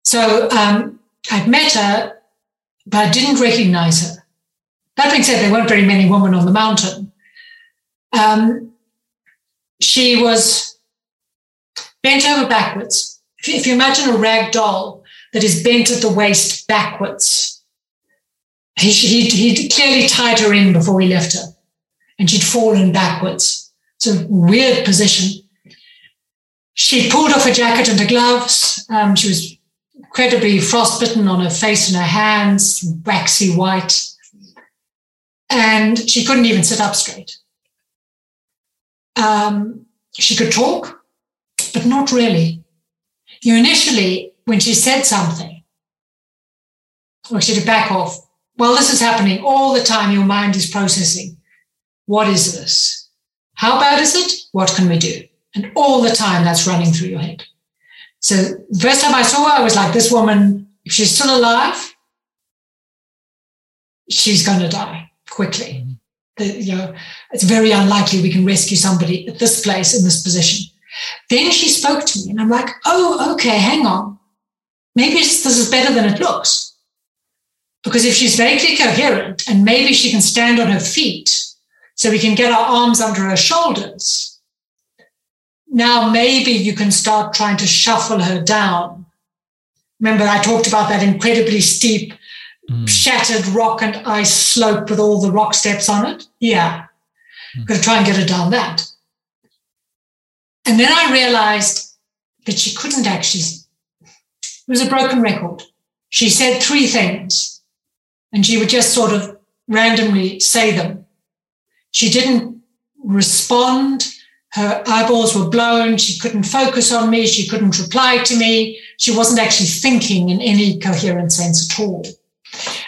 Speaker 2: So um, I'd met her but I didn't recognize her. That being said, there weren't very many women on the mountain. Um, she was bent over backwards. If you, if you imagine a rag doll that is bent at the waist backwards, he, he'd, he'd clearly tied her in before he left her, and she'd fallen backwards. It's a weird position. She pulled off her jacket and her gloves. Um, she was incredibly frostbitten on her face and her hands, waxy white. And she couldn't even sit up straight. Um, she could talk, but not really. You initially, when she said something, or she to back off, well, this is happening all the time. Your mind is processing. What is this? How bad is it? What can we do? And all the time that's running through your head. So the first time I saw her, I was like, this woman, if she's still alive, she's going to die quickly. The, you know, it's very unlikely we can rescue somebody at this place in this position. Then she spoke to me, and I'm like, oh, okay, hang on. Maybe this is better than it looks. Because if she's vaguely coherent and maybe she can stand on her feet so we can get our arms under her shoulders, now maybe you can start trying to shuffle her down. Remember, I talked about that incredibly steep, mm. shattered rock and ice slope with all the rock steps on it. Yeah, mm. got to try and get her down that. And then I realized that she couldn't actually, it was a broken record. She said three things and she would just sort of randomly say them. She didn't respond her eyeballs were blown. She couldn't focus on me. She couldn't reply to me. She wasn't actually thinking in any coherent sense at all.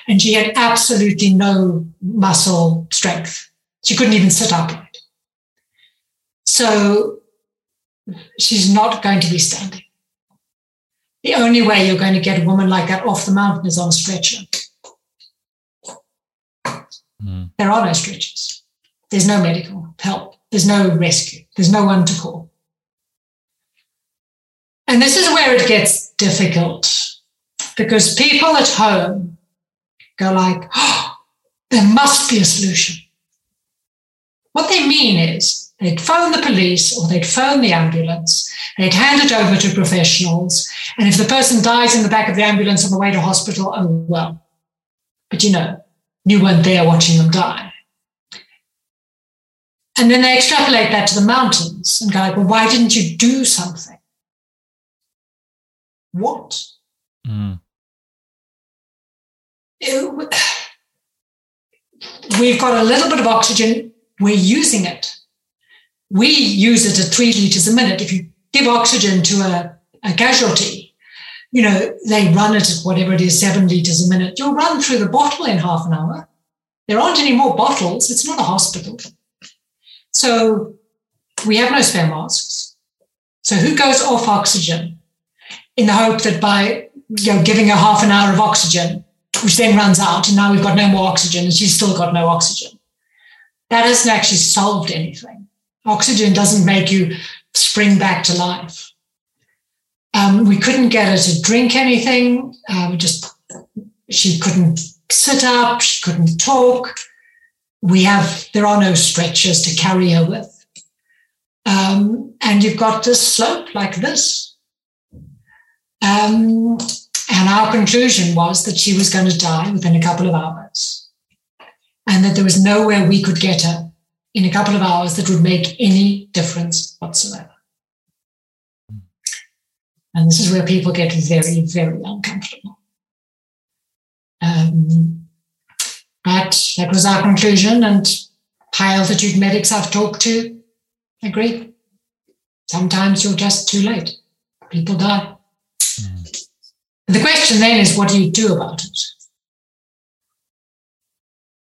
Speaker 2: And she had absolutely no muscle strength. She couldn't even sit upright. So she's not going to be standing. The only way you're going to get a woman like that off the mountain is on a stretcher. Mm. There are no stretchers. There's no medical help. There's no rescue. There's no one to call. And this is where it gets difficult because people at home go like, oh, there must be a solution. What they mean is they'd phone the police or they'd phone the ambulance, they'd hand it over to professionals, and if the person dies in the back of the ambulance on the way to hospital, oh well. But you know, you weren't there watching them die. And then they extrapolate that to the mountains and go, like, well, why didn't you do something? What? Mm. We've got a little bit of oxygen, we're using it. We use it at three liters a minute. If you give oxygen to a, a casualty, you know, they run it at whatever it is, seven liters a minute. You'll run through the bottle in half an hour. There aren't any more bottles. It's not a hospital. So we have no spare masks. So who goes off oxygen in the hope that by you know, giving a half an hour of oxygen, which then runs out, and now we've got no more oxygen, and she's still got no oxygen. That hasn't actually solved anything. Oxygen doesn't make you spring back to life. Um, we couldn't get her to drink anything. Uh, just she couldn't sit up. She couldn't talk we have there are no stretchers to carry her with um, and you've got this slope like this um, and our conclusion was that she was going to die within a couple of hours and that there was nowhere we could get her in a couple of hours that would make any difference whatsoever and this is where people get very very uncomfortable um, but that was our conclusion, and high altitude medics I've talked to agree. Sometimes you're just too late. People die. Mm. The question then is what do you do about it?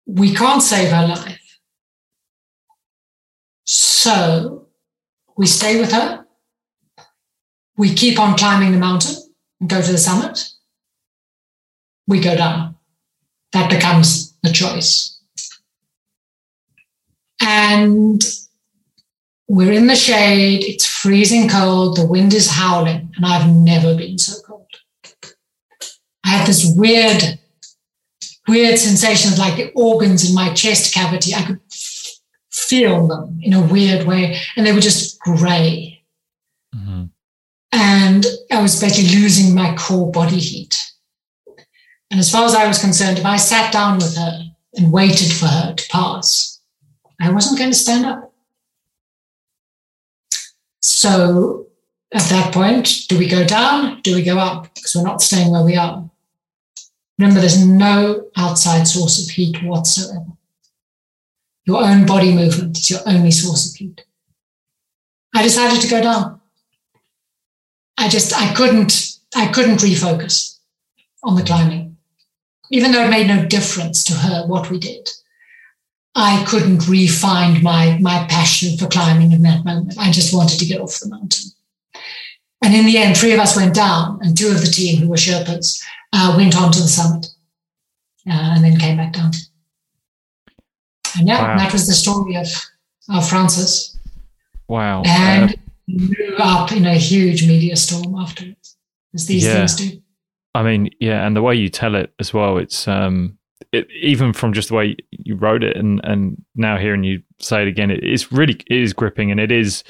Speaker 2: We can't save her life. So we stay with her. We keep on climbing the mountain and go to the summit. We go down. That becomes the choice. And we're in the shade, it's freezing cold, the wind is howling, and I've never been so cold. Had this weird weird sensation of like the organs in my chest cavity. I could feel them in a weird way, and they were just gray. Mm-hmm. And I was basically losing my core body heat. And as far as I was concerned, if I sat down with her and waited for her to pass, I wasn't going to stand up. So at that point, do we go down? Do we go up? Because we're not staying where we are. Remember, there's no outside source of heat whatsoever. Your own body movement is your only source of heat. I decided to go down. I just I couldn't I couldn't refocus on the climbing, even though it made no difference to her what we did. I couldn't refine my my passion for climbing in that moment. I just wanted to get off the mountain. And in the end, three of us went down, and two of the team who were Sherpas uh, went on to the summit uh, and then came back down. And yeah, wow. that was the story of, of Francys.
Speaker 1: Wow.
Speaker 2: And blew up in a huge media storm afterwards, as these yeah. things do.
Speaker 1: I mean, yeah, and the way you tell it as well, it's um, it, even from just the way you wrote it, and and now hearing you say it again, it, it's really it is gripping, and it is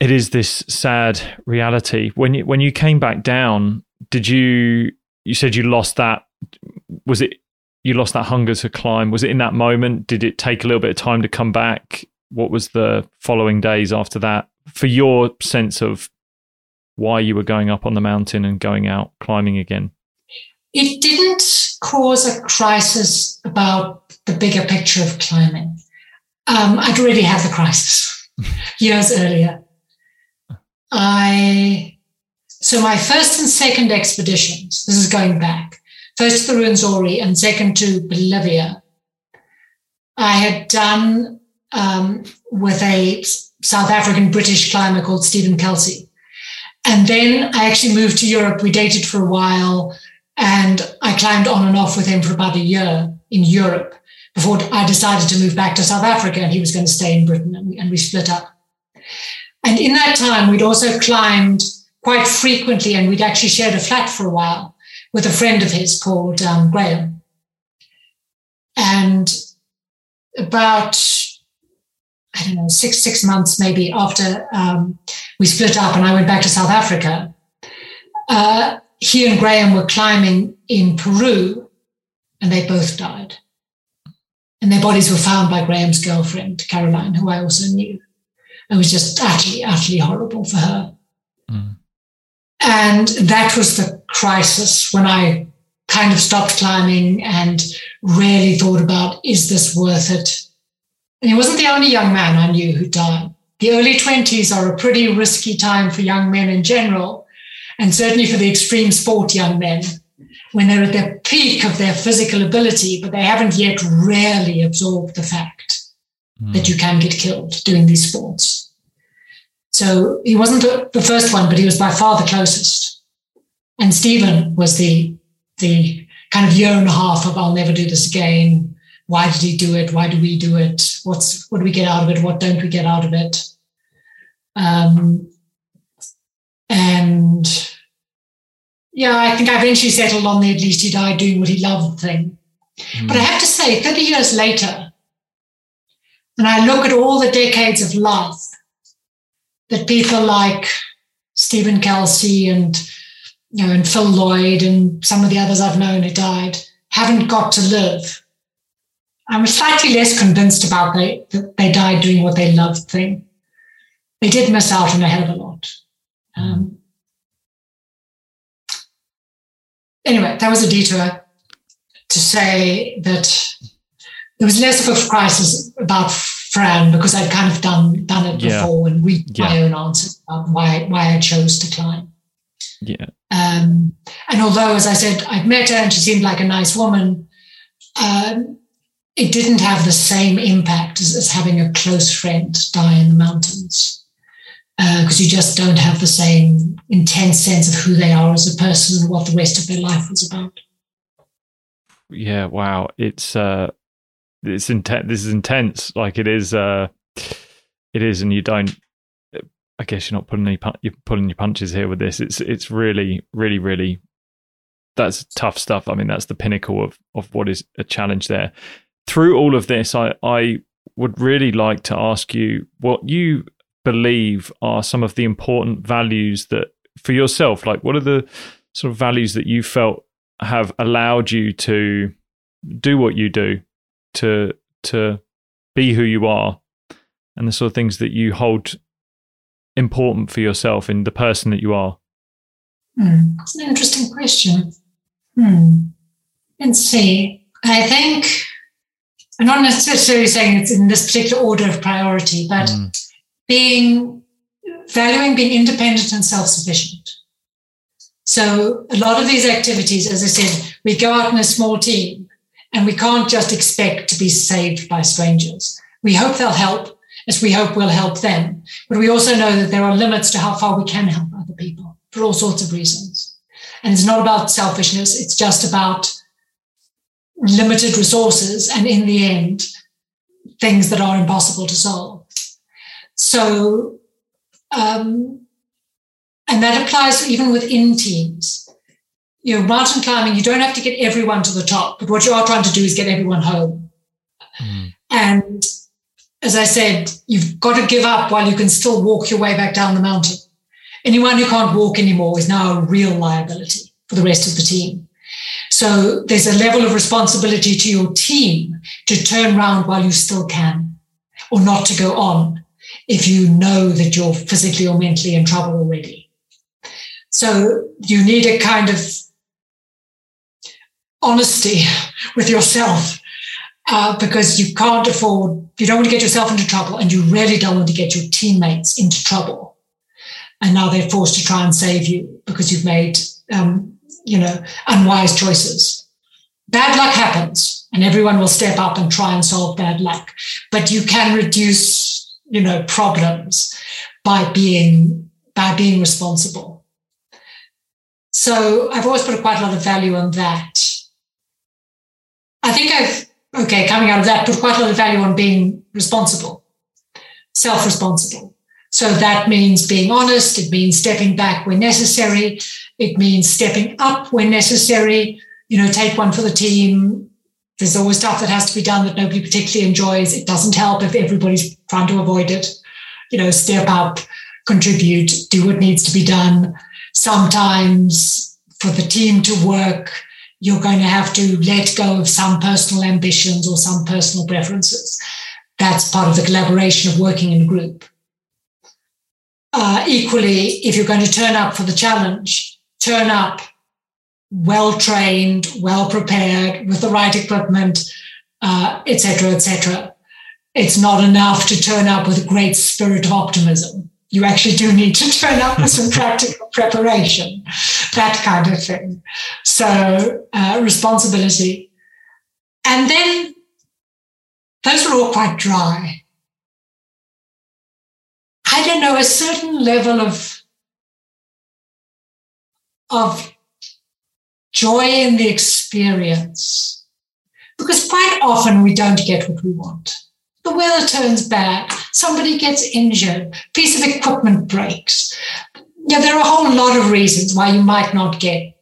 Speaker 1: it is this sad reality. When you when you came back down, did you you said you lost that was it you lost that hunger to climb. Was it in that moment? Did it take a little bit of time to come back? What was the following days after that? For your sense of why you were going up on the mountain and going out climbing again.
Speaker 2: It didn't cause a crisis about the bigger picture of climbing. Um, i'd already had the crisis years earlier. I so my first and second expeditions, this is going back, first to the Ruwenzori and second to Bolivia, I had done um, with a South African British climber called Stephen Kelsey. And then I actually moved to Europe. We dated for a while and I climbed on and off with him for about a year in Europe before I decided to move back to South Africa and he was going to stay in Britain and we, and we split up. And in that time, we'd also climbed quite frequently, and we'd actually shared a flat for a while with a friend of his called um, Graham. And about, I don't know, six, six months maybe after um, we split up and I went back to South Africa, uh, he and Graham were climbing in Peru and they both died. And their bodies were found by Graham's girlfriend, Caroline, who I also knew. It was just utterly, utterly horrible for her. Mm. And that was the crisis when I kind of stopped climbing and really thought about, is this worth it? And he wasn't the only young man I knew who died. The early 20s are a pretty risky time for young men in general, and certainly for the extreme sport young men when they're at the peak of their physical ability, but they haven't yet really absorbed the fact mm. that you can get killed doing these sports. So he wasn't the first one, but he was by far the closest. And Stephen was the the kind of year and a half of I'll never do this again. Why did he do it? Why do we do it? What's what do we get out of it? What don't we get out of it? Um, and yeah, I think I eventually settled on the at least he died doing what he loved thing. Mm. But I have to say, 30 years later, when I look at all the decades of life that people like Stephen Kelsey and you know and Phil Lloyd and some of the others I've known who died haven't got to live. I'm slightly less convinced about they that they died doing what they loved thing. They did miss out on a hell of a lot. Um, anyway, that was a detour to say that there was less of a crisis about Because I'd kind of done done it yeah. before and read yeah. my own answers about why why I chose to climb.
Speaker 1: Yeah.
Speaker 2: Um, and although, as I said, I'd met her and she seemed like a nice woman, um, it didn't have the same impact as, as, having a close friend die in the mountains because uh, you just don't have the same intense sense of who they are as a person and what the rest of their life was about.
Speaker 1: Yeah, wow. It's uh it's intense. This is intense. Like it is. Uh, it is, and you don't. I guess you're not pulling any. You're pulling your punches here with this. It's it's really, really, really that's tough stuff. I mean, that's the pinnacle of of what is a challenge there. Through all of this, I I would really like to ask you what you believe are some of the important values that for yourself, like what are the sort of values that you felt have allowed you to do what you do, to to be who you are, and the sort of things that you hold important for yourself in the person that you are?
Speaker 2: Hmm. That's an interesting question. Hmm. Let's see. I think I'm not necessarily saying it's in this particular order of priority, but mm. being valuing being independent and self-sufficient. So a lot of these activities, as I said, we go out in a small team and we can't just expect to be saved by strangers. We hope they'll help as we hope we'll help them. But we also know that there are limits to how far we can help other people for all sorts of reasons. And it's not about selfishness. It's just about limited resources and in the end, things that are impossible to solve. So, um, and that applies even within teams. You know, mountain climbing, you don't have to get everyone to the top, but what you are trying to do is get everyone home. Mm. And as I said, you've got to give up while you can still walk your way back down the mountain. Anyone who can't walk anymore is now a real liability for the rest of the team. So there's a level of responsibility to your team to turn around while you still can, or not to go on if you know that you're physically or mentally in trouble already. So you need a kind of honesty with yourself uh, because you can't afford, you don't want to get yourself into trouble and you really don't want to get your teammates into trouble. And now they're forced to try and save you because you've made um, you know, unwise choices. Bad luck happens and everyone will step up and try and solve bad luck. But you can reduce, you know, problems by being, by being responsible. So I've always put quite a lot of value on that. I think I've, okay, coming out of that, put quite a lot of value on being responsible, self responsible. So that means being honest. It means stepping back when necessary. It means stepping up when necessary. You know, take one for the team. There's always stuff that has to be done that nobody particularly enjoys. It doesn't help if everybody's trying to avoid it. You know, step up, contribute, do what needs to be done. Sometimes for the team to work, you're going to have to let go of some personal ambitions or some personal preferences. That's part of the collaboration of working in a group uh, equally, if you're going to turn up for the challenge, turn up well trained, well prepared, with the right equipment, etc., uh, etc. Et it's not enough to turn up with a great spirit of optimism. You actually do need to turn up with some practical preparation, that kind of thing. So, uh, responsibility. And then those are all quite dry. I don't know, a certain level of, of joy in the experience. Because quite often we don't get what we want. The weather turns bad, somebody gets injured, piece of equipment breaks. Yeah, there are a whole lot of reasons why you might not get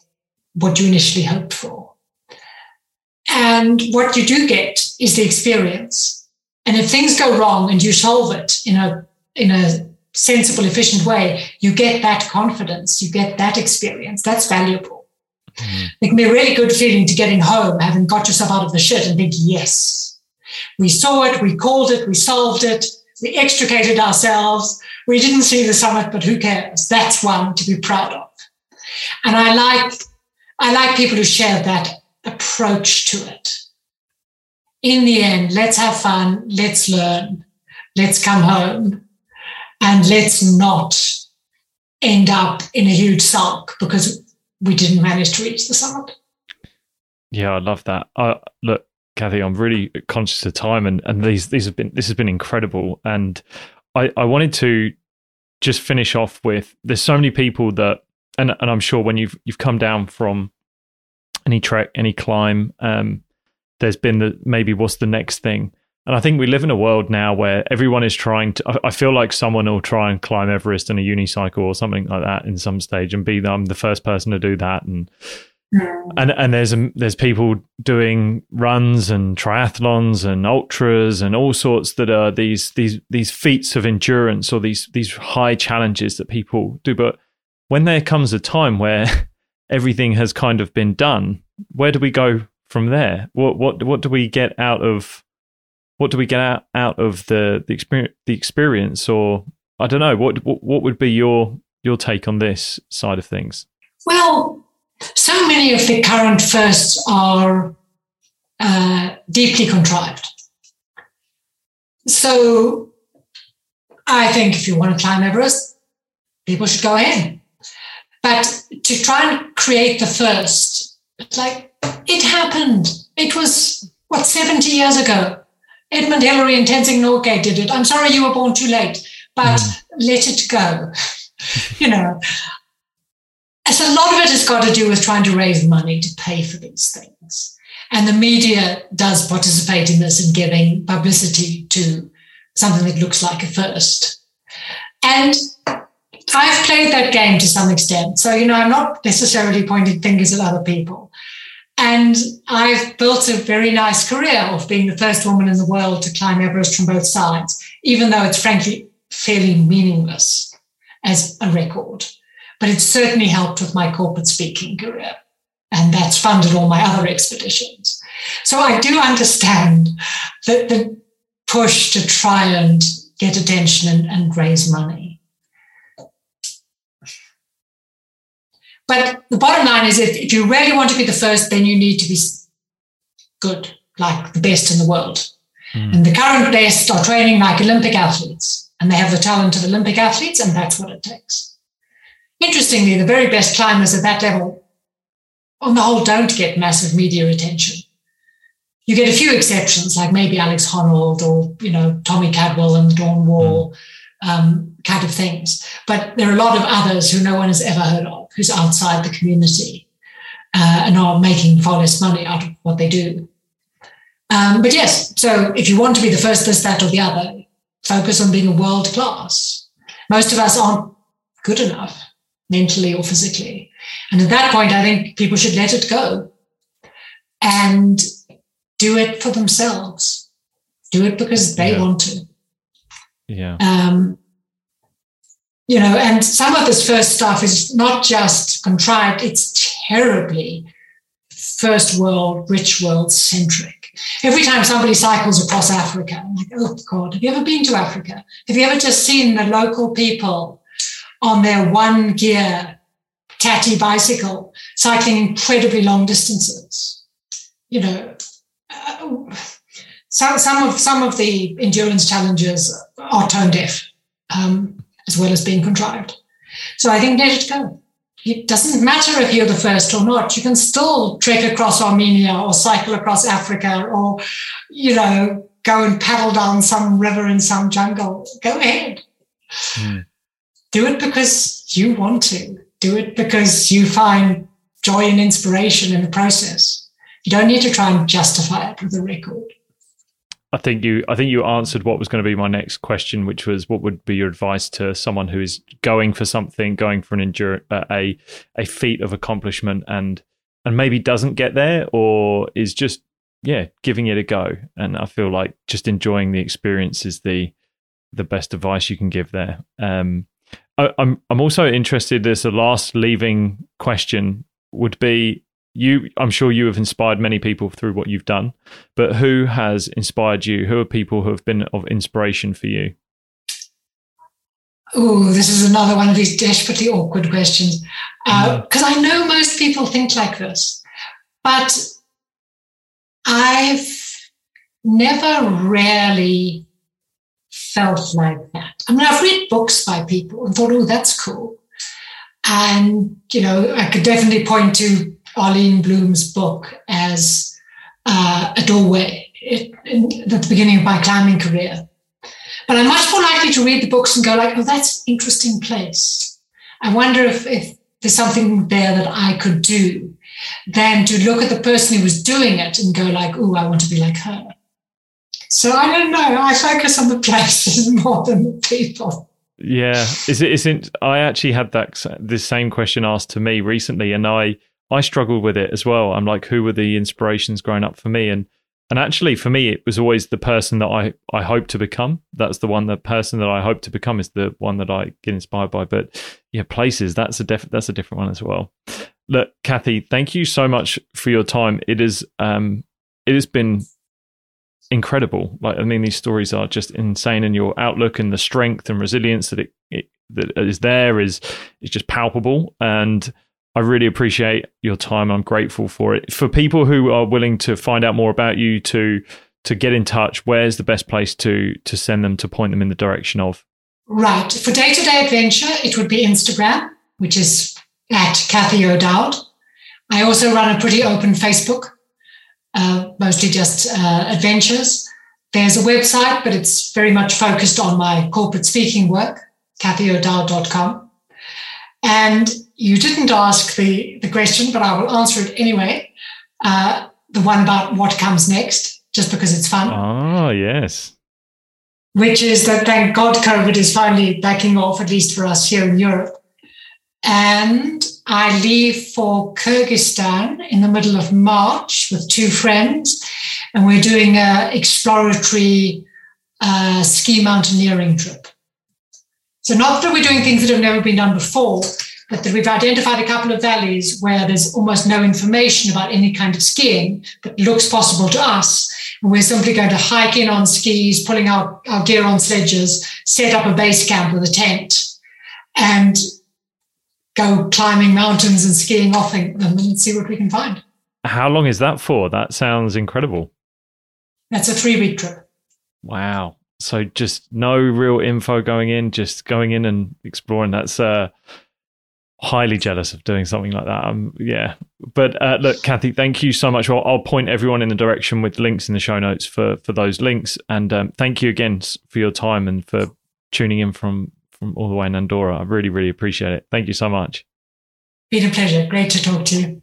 Speaker 2: what you initially hoped for. And what you do get is the experience. And if things go wrong and you solve it in a in a sensible, efficient way, you get that confidence, you get that experience. That's valuable. Mm. It can be a really good feeling to getting home, having got yourself out of the shit and think, yes, we saw it, we called it, we solved it, we extricated ourselves. We didn't see the summit, but who cares? That's one to be proud of. And I like, I like people who share that approach to it. In the end, let's have fun, let's learn, let's come home and let's not end up in a huge sulk because we didn't manage to reach the summit.
Speaker 1: Yeah, I love that. Look, Cathy, I'm really conscious of time, and, and these these have been this has been incredible, and I I wanted to just finish off with there's so many people that and and I'm sure when you've you've come down from any trek, any climb, um, there's been the maybe what's the next thing, and I think we live in a world now where everyone is trying to. I feel like someone will try and climb Everest in a unicycle or something like that in some stage and be I'm the first person to do that. And. And and there's um, there's people doing runs and triathlons and ultras and all sorts that are these these these feats of endurance or these these high challenges that people do. But when there comes a time where everything has kind of been done, where do we go from there? What what what do we get out of what do we get out, out of the the experience the experience or I don't know what, what what would be your your take on this side of things?
Speaker 2: Well, so many of the current firsts are uh, deeply contrived. So I think if you want to climb Everest, people should go ahead. But to try and create the first, like it happened. It was, what, 70 years ago. Edmund Hillary and Tenzing Norgay did it. I'm sorry you were born too late, but mm. let it go. you know, so a lot of it has got to do with trying to raise money to pay for these things. And the media does participate in this and giving publicity to something that looks like a first. And I've played that game to some extent. So, you know, I'm not necessarily pointing fingers at other people. And I've built a very nice career of being the first woman in the world to climb Everest from both sides, even though it's frankly fairly meaningless as a record but it certainly helped with my corporate speaking career. And that's funded all my other expeditions. So I do understand that the push to try and get attention and, and raise money. But the bottom line is if, if you really want to be the first, then you need to be good, like the best in the world. Mm. And the current best are training like Olympic athletes, and they have the talent of Olympic athletes, and that's what it takes. Interestingly, the very best climbers at that level, on the whole, don't get massive media attention. You get a few exceptions, like maybe Alex Honnold or you know Tommy Caldwell and Dawn Wall, mm. um, kind of things. But there are a lot of others who no one has ever heard of, who's outside the community uh, and are making far less money out of what they do. Um, but yes, so if you want to be the first, this, that, or the other, focus on being a world class. Most of us aren't good enough mentally or physically. And at that point, I think people should let it go and do it for themselves. Do it because they
Speaker 1: yeah.
Speaker 2: want to.
Speaker 1: Yeah.
Speaker 2: Um, you know, and some of this first stuff is not just contrived, it's terribly first world, rich world centric. Every time somebody cycles across Africa, I'm like, oh God, have you ever been to Africa? Have you ever just seen the local people on their one gear tatty bicycle, cycling incredibly long distances. You know, uh, some, some of some of the endurance challenges are tone deaf, um, as well as being contrived. So I think let it go. It doesn't matter if you're the first or not. You can still trek across Armenia or cycle across Africa or, you know, go and paddle down some river in some jungle. Go ahead. Mm. Do it because you want to. Do it because you find joy and inspiration in the process. You don't need to try and justify it with a record.
Speaker 1: I think you I think you answered what was going to be my next question, which was what would be your advice to someone who is going for something, going for an endure uh, a a feat of accomplishment, and and maybe doesn't get there, or is just yeah giving it a go. And I feel like just enjoying the experience is the the best advice you can give there. Um, I, I'm I'm also interested as the last leaving question would be you I'm sure you have inspired many people through what you've done, but who has inspired you? Who are people who have been of inspiration for you?
Speaker 2: Oh, this is another one of these desperately awkward questions. Because uh, I know most people think like this, but I've never really felt like that. I mean, I've read books by people and thought, oh, that's cool. And, you know, I could definitely point to Arlene Blum's book as uh, a doorway at the beginning of my climbing career. But I'm much more likely to read the books and go like, oh, that's an interesting place. I wonder if, if there's something there that I could do than to look at the person who was doing it and go like, oh, I want to be like her. So I don't know. I focus on the places more than the people.
Speaker 1: Yeah, is it? Isn't I actually had that this same question asked to me recently, and I I struggled with it as well. I'm like, who were the inspirations growing up for me? And and actually, for me, it was always the person that I I hope to become. That's the one. The person that I hope to become is the one that I get inspired by. But yeah, places. That's a def- That's a different one as well. Look, Cathy, thank you so much for your time. It is um, it has been incredible. Like I mean, these stories are just insane, and your outlook and the strength and resilience that it, it that is there is is just palpable and I really appreciate your time. I'm grateful for it. For people who are willing to find out more about you, to to get in touch, where's the best place to to send them to point them in the direction of?
Speaker 2: Right. For day to day adventure, it would be Instagram, which is at Cathy O'Dowd. I also run a pretty open Facebook, uh, mostly just uh, adventures. There's a website, but it's very much focused on my corporate speaking work, cathyo'dowd.com. And you didn't ask the, the question, but I will answer it anyway. Uh, the one about what comes next, just because it's fun.
Speaker 1: Oh, yes.
Speaker 2: Which is that thank God COVID is finally backing off, at least for us here in Europe. And I leave for Kyrgyzstan in the middle of March with two friends, and we're doing an exploratory uh, ski mountaineering trip. So, not that we're doing things that have never been done before, but that we've identified a couple of valleys where there's almost no information about any kind of skiing, but looks possible to us. And we're simply going to hike in on skis, pulling our, our gear on sledges, set up a base camp with a tent, and go climbing mountains and skiing off them and see what we can find.
Speaker 1: How long is that for? That sounds incredible.
Speaker 2: That's a three week trip.
Speaker 1: Wow. So just no real info going in, just going in and exploring. That's uh highly jealous of doing something like that. Um, yeah, but uh, look, Cathy, thank you so much. I'll, I'll, point everyone in the direction with links in the show notes for for those links. And um, thank you again for your time and for tuning in from from all the way in Andorra. I really, really appreciate it. Thank you so much.
Speaker 2: Been a pleasure. Great to talk to you.